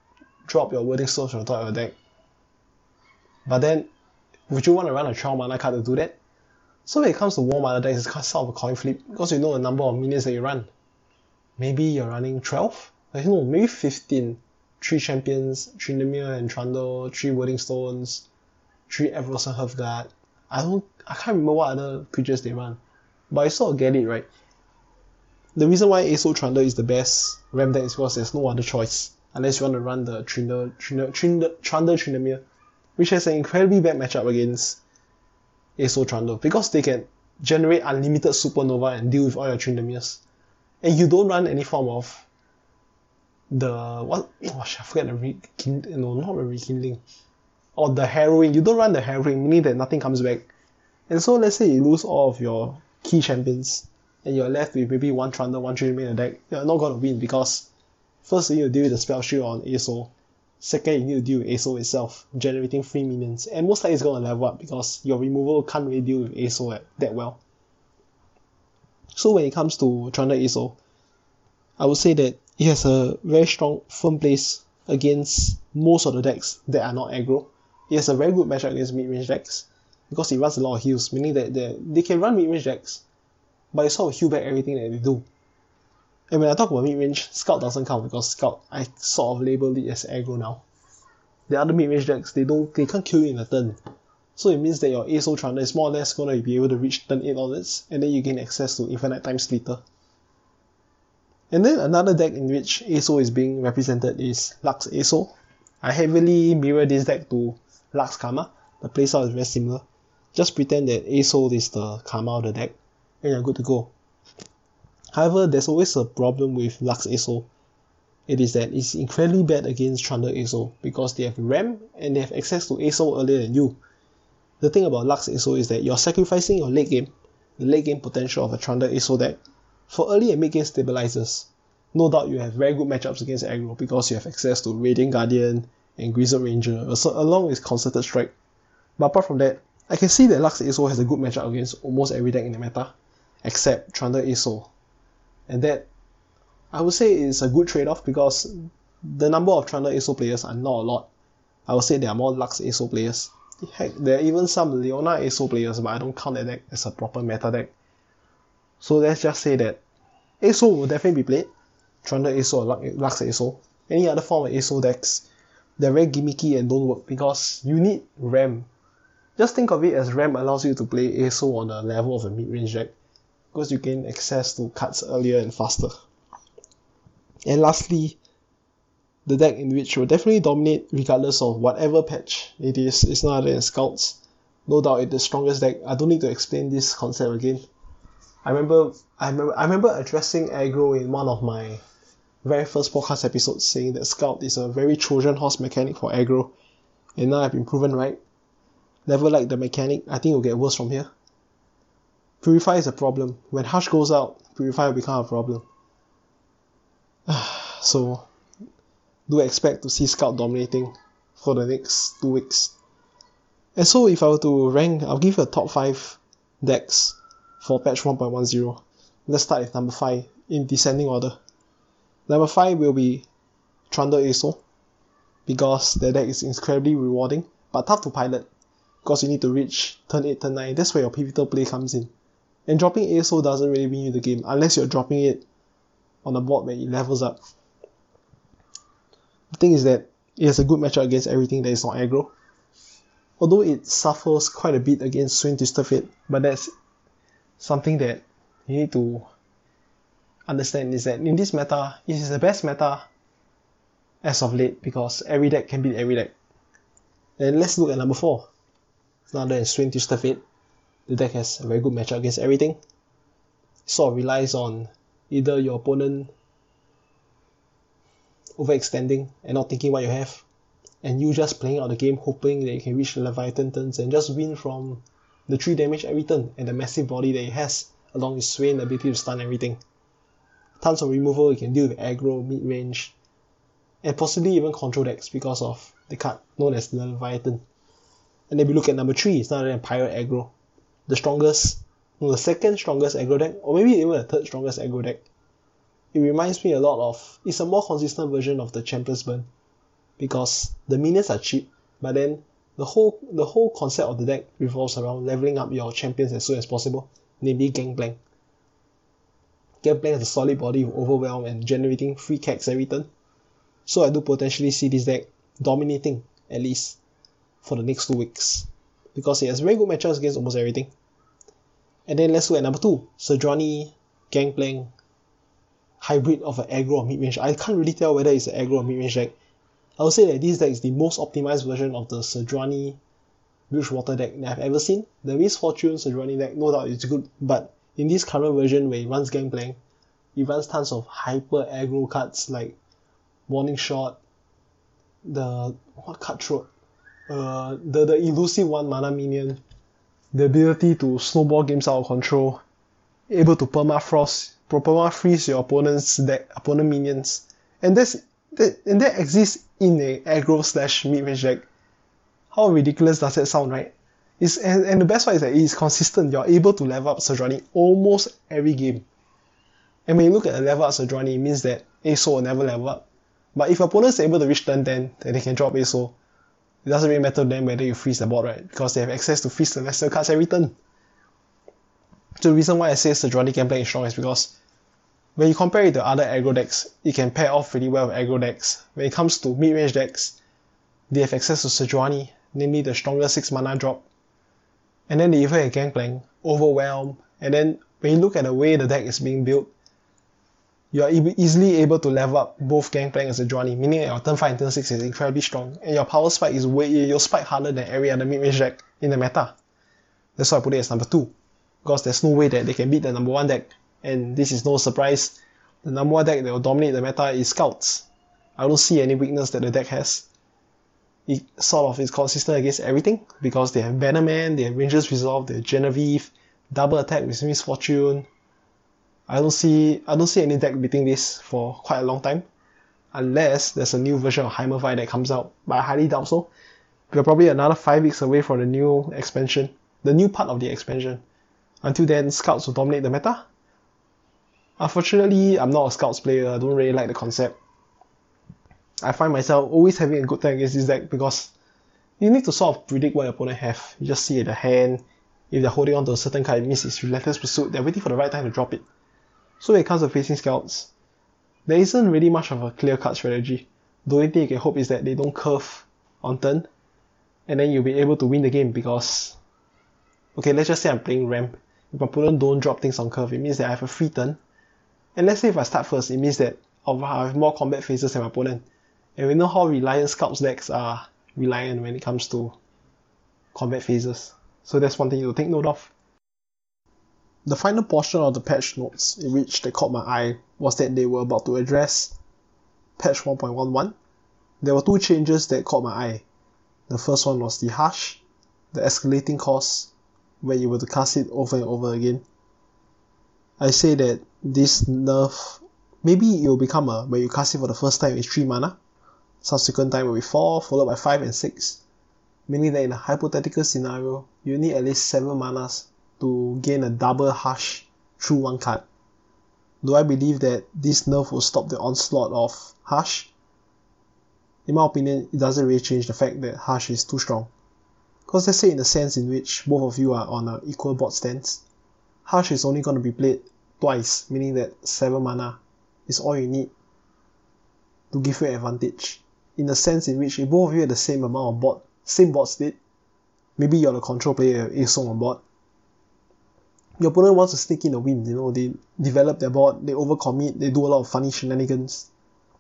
drop your Wyrding Stones from the top of your deck. But then, would you want to run a 12 mana card to do that? So when it comes to War Mother decks, it's sort of a coin flip, because you know the number of minions that you run. Maybe you're running 12? I don't know, maybe 15 three champions, Tryndamere and Trundle, three Wyrding Stones, three Avarosan Hearthguard. I don't I can't remember what other creatures they run. But I sort of get it, right? The reason why ASO Trundle is the best Ramp deck is because there's no other choice. Unless you want to run the Trundle, Trundle, Trundle, Trundle Tryndamere, which has an incredibly bad matchup against ASO Trundle because they can generate unlimited supernova and deal with all your Tryndameres. And you don't run any form of the what eh, oh, I forget the rekindling eh, no not the rekindling or the harrowing you don't run the harrowing meaning that nothing comes back and so let's say you lose all of your key champions and you're left with maybe one Trundle, one Tree in the deck, you're not gonna win because first you deal with the spell shield on ASO. Second, you need to deal with ASO itself, generating free minions. And most likely it's gonna level up because your removal can't really deal with ASO that well. So when it comes to Trundle ASO, I would say that it has a very strong firm place against most of the decks that are not aggro. It has a very good matchup against mid-range decks because it runs a lot of heals, meaning that they, they can run mid-range decks, but it sort of heal back everything that they do. And when I talk about mid-range, Scout doesn't count because Scout I sort of label it as aggro now. The other mid-range decks they don't they can't kill you in a turn. So it means that your ASO Trundle is more or less gonna be able to reach turn 8 onwards, and then you gain access to Infinite Time Splitter. And then another deck in which ASO is being represented is Lux ASO. I heavily mirror this deck to Lux Karma. The playstyle is very similar. Just pretend that ASO is the Karma of the deck, and you're good to go. However, there's always a problem with Lux ASO. It is that it's incredibly bad against Trundle ASO because they have Ramp and they have access to ASO earlier than you. The thing about Lux ASO is that you're sacrificing your late game, the late game potential of a Trundle ASO deck for early and mid game stabilizers, no doubt you have very good matchups against aggro because you have access to Radiant Guardian and Grizzled Ranger, along with Concerted Strike. But apart from that, I can see that Lux ASO has a good matchup against almost every deck in the meta, except Trundle ASO. And that, I would say, is a good trade off because the number of Trundle ASO players are not a lot. I would say there are more Lux ASO players. Heck, there are even some Leona ASO players, but I don't count that deck as a proper meta deck. So let's just say that ASO will definitely be played. Trundle ASO or Lux ASO. Any other form of ASO decks, they're very gimmicky and don't work because you need Ramp. Just think of it as Ramp allows you to play ASO on the level of a mid-range deck because you gain access to cards earlier and faster. And lastly, the deck in which will definitely dominate regardless of whatever patch it is, is not other than Scouts. No doubt it's the strongest deck. I don't need to explain this concept again. I remember I remember I remember addressing aggro in one of my very first podcast episodes saying that Scout is a very Trojan horse mechanic for aggro. And now I've been proven right. Never like the mechanic, I think it'll get worse from here. Purify is a problem. When Hush goes out, Purify will become a problem. so do expect to see Scout dominating for the next two weeks. And so if I were to rank, I'll give a top 5 decks for patch 1.10. Let's start with number 5 in descending order. Number 5 will be Trundle ASO because the deck is incredibly rewarding but tough to pilot because you need to reach turn 8, turn 9. That's where your pivotal play comes in. And dropping ASO doesn't really win you the game unless you're dropping it on a board where it levels up. The thing is that it has a good matchup against everything that is not aggro. Although it suffers quite a bit against Swain Twisted Fate, but that's something that you need to understand is that in this meta, it is the best meta as of late because every deck can beat every deck. Then let's look at number 4. It's not other than Swain Twisted Fate. The deck has a very good matchup against everything. Sort of relies on either your opponent overextending and not thinking what you have, and you just playing out the game hoping that you can reach the Leviathan turns and just win from the 3 damage every turn and the massive body that it has, along with sway and the ability to stun everything. Tons of removal, you can deal with aggro, mid range, and possibly even control decks because of the card known as the Leviathan. And then we look at number 3, it's not than Pirate Aggro. The strongest, no, the second strongest aggro deck, or maybe even the third strongest aggro deck. It reminds me a lot of, it's a more consistent version of the Champion's Burn. Because the minions are cheap, but then the whole the whole concept of the deck revolves around leveling up your champions as soon as possible, namely Gangplank. Gangplank has a solid body with Overwhelm and generating free cacks every turn. So I do potentially see this deck dominating, at least, for the next two weeks. Because it has very good matchups against almost everything. And then let's look at number two, Sejuani Gangplank hybrid of an aggro or mid range. I can't really tell whether it's an aggro or mid range deck I would say that this deck is the most optimized version of the Sejuani Water deck that I've ever seen. The Miss Fortune Sejuani deck, no doubt it's good, but in this current version where it runs Gangplank, it runs tons of hyper aggro cards like Warning Shot, the what cutthroat, uh, the the elusive one mana minion, the ability to snowball games out of control, able to permafrost, perma freeze your opponent's deck, opponent minions, and that's that and that exists in a aggro slash mid range deck. How ridiculous does that sound, right? It's, and, and the best part is that it is consistent. You're able to level up Sejuani almost every game. And when you look at the level up Sejuani, it means that ASO will never level up. But if your opponent is able to reach turn 10, then they can drop ASO. It doesn't really matter to them whether you freeze the board, right? Because they have access to freeze the lesser cards every turn. So the reason why I say Sejuani Gangplank is strong is because when you compare it to other aggro decks, it can pair off really well with aggro decks. When it comes to mid-range decks, they have access to Sejuani, namely the stronger 6 mana drop. And then they even have Gangplank, Overwhelm, and then when you look at the way the deck is being built, you are easily able to level up both Gangplank and Sejuani, meaning your turn 5 and turn 6 is incredibly strong, and your power spike is way your spike harder than every other mid-range deck in the meta. That's why I put it as number 2 because there's no way that they can beat the number one deck. And this is no surprise. The number one deck that will dominate the meta is Scouts. I don't see any weakness that the deck has. It sort of is consistent against everything because they have Bannerman, they have Rangers Resolve, they have Genevieve, double attack with Miss Fortune. I don't see I don't see any deck beating this for quite a long time. Unless there's a new version of Heimerfire that comes out, but I highly doubt so. We're probably another five weeks away from the new expansion, the new part of the expansion. Until then, scouts will dominate the meta. Unfortunately, I'm not a scouts player, I don't really like the concept. I find myself always having a good time against this deck because you need to sort of predict what your opponent have. You just see the hand, if they're holding on to a certain card, it means it's Relentless Pursuit, they're waiting for the right time to drop it. So when it comes to facing scouts, there isn't really much of a clear cut strategy. The only thing you can hope is that they don't curve on turn, and then you'll be able to win the game because okay, let's just say I'm playing ramp if my opponent don't drop things on curve, it means that I have a free turn. And let's say if I start first, it means that I have more combat phases than my opponent. And we know how reliant Scouts decks are reliant when it comes to combat phases. So that's one thing to take note of. The final portion of the patch notes in which they caught my eye was that they were about to address patch 1.11. There were two changes that caught my eye. The first one was the hush, the escalating cost, when you were to cast it over and over again. I say that this nerf, maybe it will become a, when you cast it for the first time, it's 3 mana. Subsequent time will be 4, followed by 5 and 6. Meaning that in a hypothetical scenario, you need at least 7 manas to gain a double hush through one card. Do I believe that this nerf will stop the onslaught of Hush? In my opinion, it doesn't really change the fact that Hush is too strong. Because let's say in the sense in which both of you are on an equal board stance, Hush is only going to be played twice, meaning that 7 mana is all you need to give you advantage. In the sense in which if both of you have the same amount of board, same board state, maybe you're the control player, ASO on board, your opponent wants to sneak in a win, you know, they develop their board, they overcommit, they do a lot of funny shenanigans.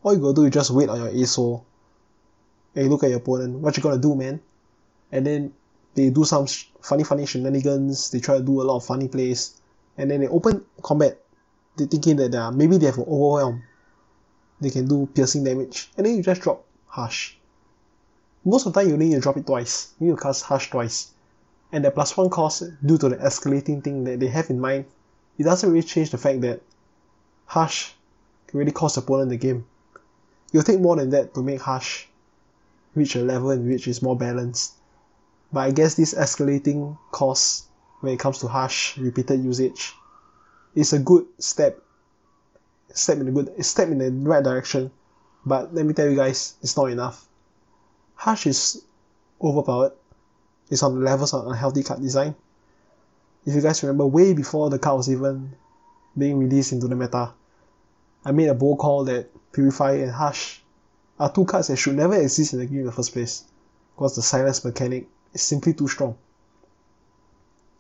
All you gotta do is just wait on your ASO and you look at your opponent, what you gonna do, man? and then they do some funny funny shenanigans they try to do a lot of funny plays and then they open combat they thinking that uh, maybe they have an overwhelm they can do piercing damage and then you just drop hush most of the time you need to drop it twice you need to cast hush twice and the plus one cost due to the escalating thing that they have in mind it doesn't really change the fact that hush can really cost opponent the game it'll take more than that to make hush reach a level in which it's more balanced but I guess this escalating cost when it comes to hush repeated usage is a good step step in the good step in the right direction. But let me tell you guys, it's not enough. Hush is overpowered. It's on the levels of unhealthy card design. If you guys remember, way before the card was even being released into the meta, I made a bold call that Purify and Hush are two cards that should never exist in the game in the first place, because the silence mechanic is simply too strong.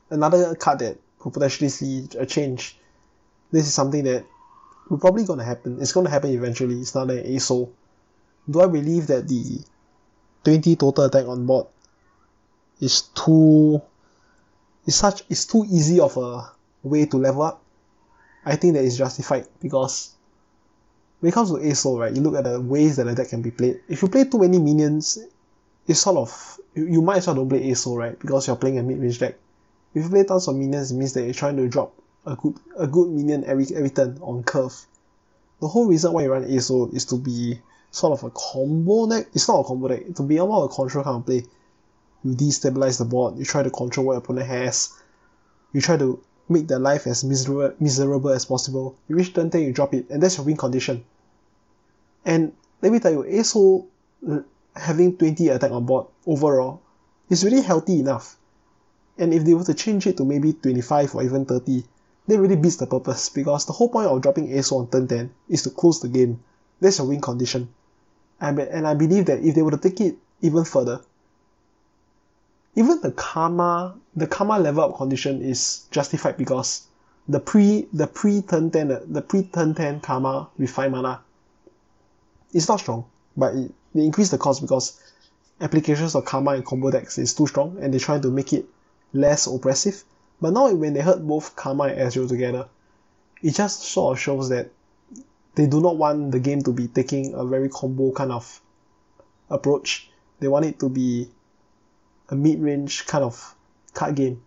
Another card that could potentially see a change. This is something that will probably gonna happen. It's gonna happen eventually. It's not an ASO. Do I believe that the 20 total attack on board is too is such is too easy of a way to level up? I think that is justified because when it comes to ASO, right, you look at the ways that the deck can be played. If you play too many minions, it's sort of you, you might as well don't play ASO, right? Because you're playing a mid-range deck. If you play tons of minions, it means that you're trying to drop a good a good minion every every turn on curve. The whole reason why you run ASO is to be sort of a combo deck. It's not a combo deck. To be more of a control kind of play. You destabilize the board. You try to control what your opponent has. You try to make their life as miserable miserable as possible. You reach turn 10, you drop it, and that's your win condition. And let me tell you, ASO having 20 attack on board overall is really healthy enough. And if they were to change it to maybe 25 or even 30, that really beats the purpose because the whole point of dropping ASO on turn 10 is to close the game. That's your win condition. And, and I believe that if they were to take it even further, even the karma the karma level up condition is justified because the pre the pre turn 10 the pre turn 10 karma with 5 mana is not strong but it, they increase the cost because applications of karma and combo decks is too strong and they try to make it less oppressive. But now when they hurt both karma and Ezreal together it just sort of shows that they do not want the game to be taking a very combo kind of approach. They want it to be a mid-range kind of card game,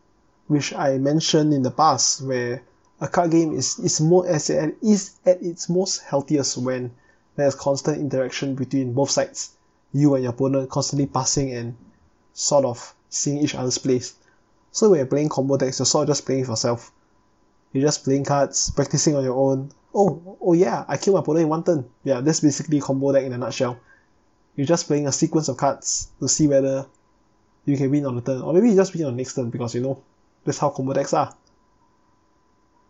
which I mentioned in the past, where a card game is is more as is at its most healthiest when there's constant interaction between both sides, you and your opponent constantly passing and sort of seeing each other's plays. So when you're playing combo decks, you're sort of just playing for yourself. You're just playing cards, practicing on your own. Oh, oh yeah, I killed my opponent in one turn. Yeah, that's basically combo deck in a nutshell. You're just playing a sequence of cards to see whether you can win on the turn. Or maybe you just win on the next turn because you know that's how combo decks are.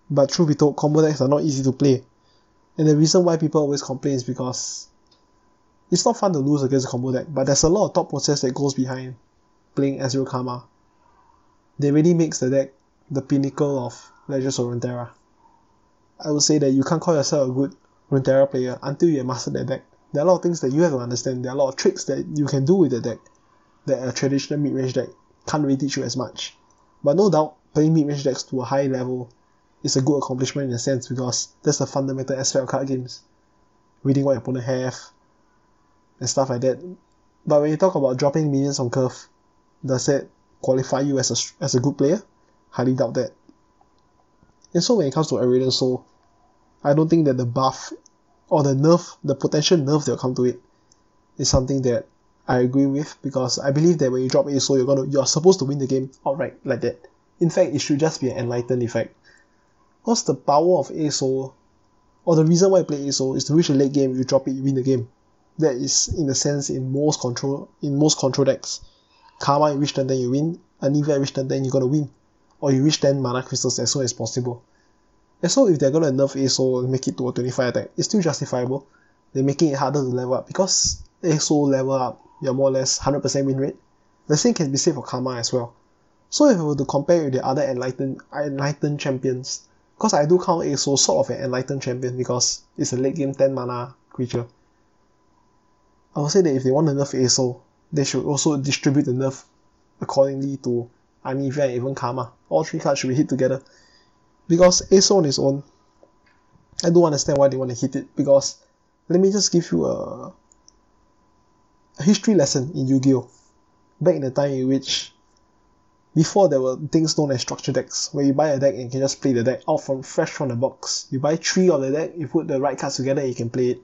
But truth be told, combo decks are not easy to play. And the reason why people always complain is because it's not fun to lose against a combo deck, but there's a lot of thought process that goes behind playing Ezreal Karma. That really makes the deck the pinnacle of Legends of Runeterra. I would say that you can't call yourself a good Runeterra player until you have mastered that deck. There are a lot of things that you have to understand. There are a lot of tricks that you can do with the deck that a traditional mid-range deck can't really teach you as much. But no doubt, playing mid-range decks to a high level is a good accomplishment in a sense because that's the fundamental aspect of card games. Reading what your opponent have and stuff like that. But when you talk about dropping minions on curve, does that qualify you as a, as a good player? Highly doubt that. And so when it comes to Aurelion Sol, I don't think that the buff or the nerf, the potential nerf that will come to it is something that I agree with because I believe that when you drop ASO, you're gonna you're supposed to win the game outright like that. In fact, it should just be an enlightened effect. What's the power of ASO, or the reason why I play ASO is to reach a late game, you drop it, you win the game. That is in a sense in most control in most control decks. Karma you reach turn then you win, Anivia reach turn then you're gonna win. Or you reach 10 mana crystals as soon as possible. And so if they're gonna nerf ASO and make it to a 25 attack, it's still justifiable. They're making it harder to level up because ASO level up you're more or less 100% win rate. The same can be said for Karma as well. So if I were to compare with the other enlightened enlightened champions, because I do count ASO sort of an enlightened champion because it's a late game 10 mana creature. I would say that if they want to nerf ASO, they should also distribute the nerf accordingly to Anivia and even Karma. All three cards should be hit together. Because ASO on its own, I do understand why they want to hit it because let me just give you a history lesson in Yu-Gi-Oh! Back in the time in which before there were things known as structure decks, where you buy a deck and you can just play the deck out from fresh from the box. You buy three of the deck, you put the right cards together, you can play it.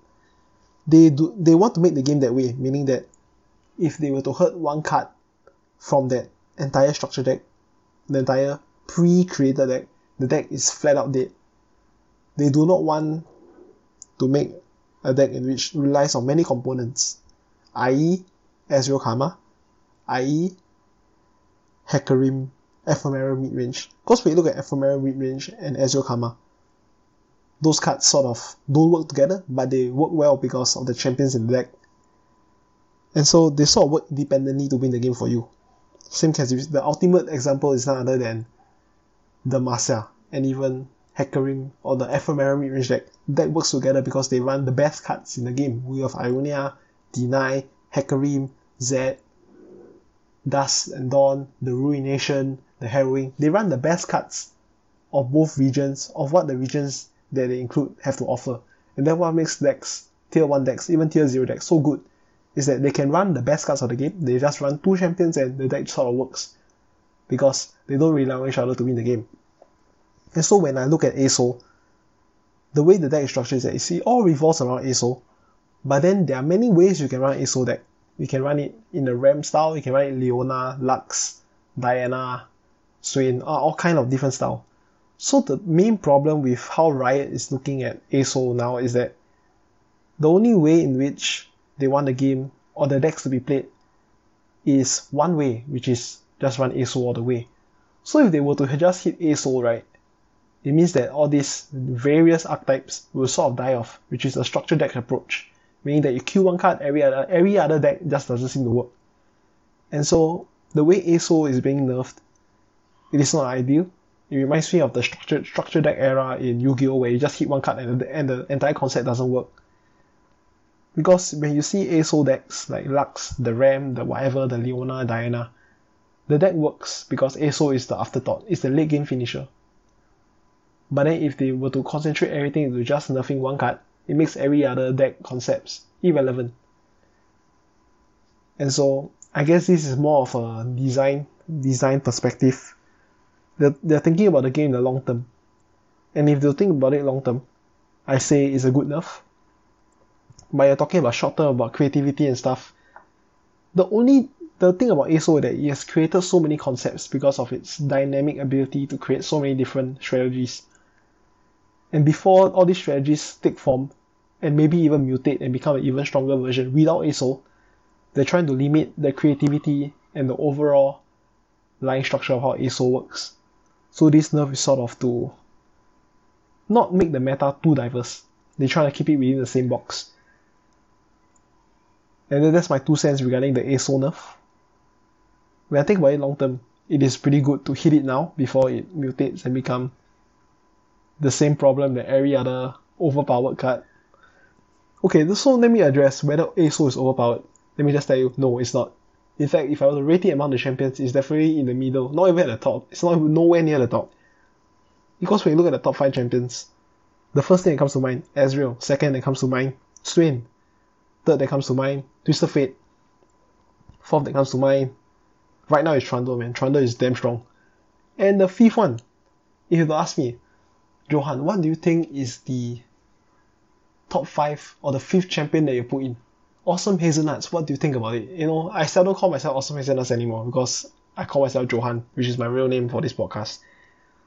They do they want to make the game that way, meaning that if they were to hurt one card from that entire structure deck, the entire pre-created deck, the deck is flat out dead. They do not want to make a deck in which relies on many components i.e. Ezreal Karma, i.e. Hecarim Ephemeral Midrange. Because when you look at Ephemeral Midrange and Ezreal Karma, those cards sort of don't work together, but they work well because of the champions in the deck. And so they sort of work independently to win the game for you. Same case, the ultimate example is none other than Demacia and even Hecarim or the Ephemeral Midrange deck. That works together because they run the best cards in the game. We have Ionia, Deny, Hecarim, Zed, Dusk and Dawn, the Ruination, the Harrowing. They run the best cards of both regions, of what the regions that they include have to offer. And then what makes decks, tier 1 decks, even tier 0 decks so good is that they can run the best cards of the game. They just run two champions and the deck sort of works. Because they don't rely on each other to win the game. And so when I look at ASO, the way the deck is structured is that you see all revolves around ASO, but then there are many ways you can run ASO deck. You can run it in the Ramp style, you can run it Leona, Lux, Diana, Swain, uh, all kind of different style. So the main problem with how Riot is looking at ASO now is that the only way in which they want the game or the decks to be played is one way, which is just run ASO all the way. So if they were to just hit ASO right, it means that all these various archetypes will sort of die off, which is a structured deck approach, meaning that you kill one card, every other every other deck just doesn't seem to work. And so the way ASO is being nerfed, it is not ideal. It reminds me of the structured structured deck era in Yu-Gi-Oh where you just hit one card and the, and the entire concept doesn't work. Because when you see ASO decks like Lux, the Ramp, the whatever, the Leona, Diana, the deck works because ASO is the afterthought, it's the late game finisher. But then if they were to concentrate everything into just nerfing one card, it makes every other deck concepts irrelevant. And so I guess this is more of a design design perspective. They're, they're thinking about the game in the long term. And if they think about it long term, I say it's a good nerf. But you're talking about short term about creativity and stuff. The only the thing about ASO is that it has created so many concepts because of its dynamic ability to create so many different strategies. And before all these strategies take form, and maybe even mutate and become an even stronger version without ASO, they're trying to limit the creativity and the overall line structure of how ASO works. So this nerf is sort of to not make the meta too diverse. They try to keep it within the same box. And then that's my two cents regarding the ASO nerf. When I think about it long term, it is pretty good to hit it now before it mutates and become the same problem that every other overpowered card. Okay, so let me address whether ASO is overpowered. Let me just tell you, no, it's not. In fact, if I were to rate it among the champions, it's definitely in the middle, not even at the top. It's not nowhere near the top. Because when you look at the top 5 champions, the first thing that comes to mind, Ezreal. Second that comes to mind, Swain. Third that comes to mind, Twisted Fate. Fourth that comes to mind, right now is Trundle, man. Trundle is damn strong. And the fifth one, if you ask me, Johan, what do you think is the top 5 or the fifth champion that you put in? Awesome Hazelnuts, what do you think about it? You know, I seldom call myself Awesome Hazelnuts anymore because I call myself Johan, which is my real name for this podcast.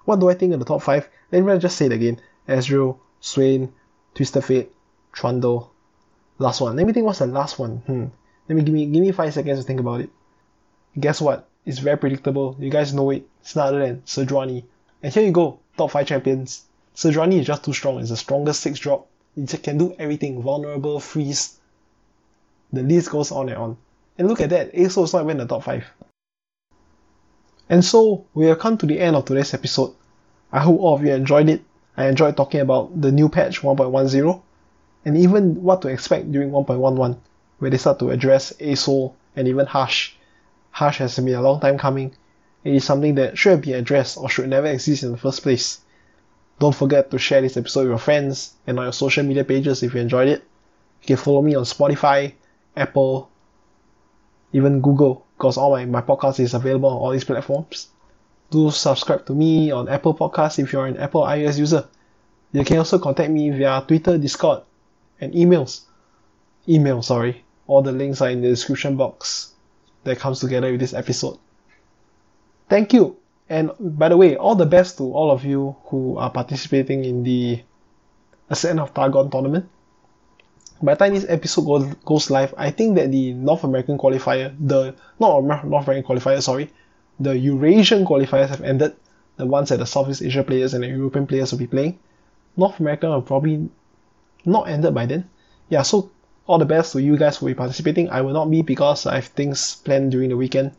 What do I think of the top 5? Let me just say it again. Ezreal, Swain, Twisted Fate, Trundle. Last one. Let me think what's the last one. Hmm. Let me give me give me five seconds to think about it. Guess what? It's very predictable. You guys know it. It's none other than Sejuani. And here you go, top 5 champions. Sejuani is just too strong. It's the strongest 6 drop. It can do everything. Vulnerable, freeze, the list goes on and on. And look at that, ASO is not even in the top 5. And so, we have come to the end of today's episode. I hope all of you enjoyed it. I enjoyed talking about the new patch 1.10 and even what to expect during 1.11 where they start to address ASO and even Hush. Hush has been a long time coming. It is something that should have been addressed or should never exist in the first place. Don't forget to share this episode with your friends and on your social media pages if you enjoyed it. You can follow me on Spotify, Apple, even Google, because all my, my podcast is available on all these platforms. Do subscribe to me on Apple Podcasts if you're an Apple iOS user. You can also contact me via Twitter, Discord, and emails. Email, sorry. All the links are in the description box that comes together with this episode. Thank you. And by the way, all the best to all of you who are participating in the Ascent of Targon tournament by the time this episode goes, live, I think that the North American qualifier, the not North American qualifier, sorry, the Eurasian qualifiers have ended. The ones that the Southeast Asia players and the European players will be playing. North America will probably not ended by then. Yeah, so all the best to you guys who will be participating. I will not be because I have things planned during the weekend.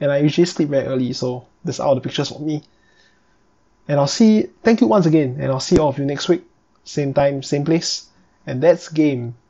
And I usually sleep very early, so that's all the pictures for me. And I'll see, thank you once again, and I'll see all of you next week. Same time, same place. And that's game.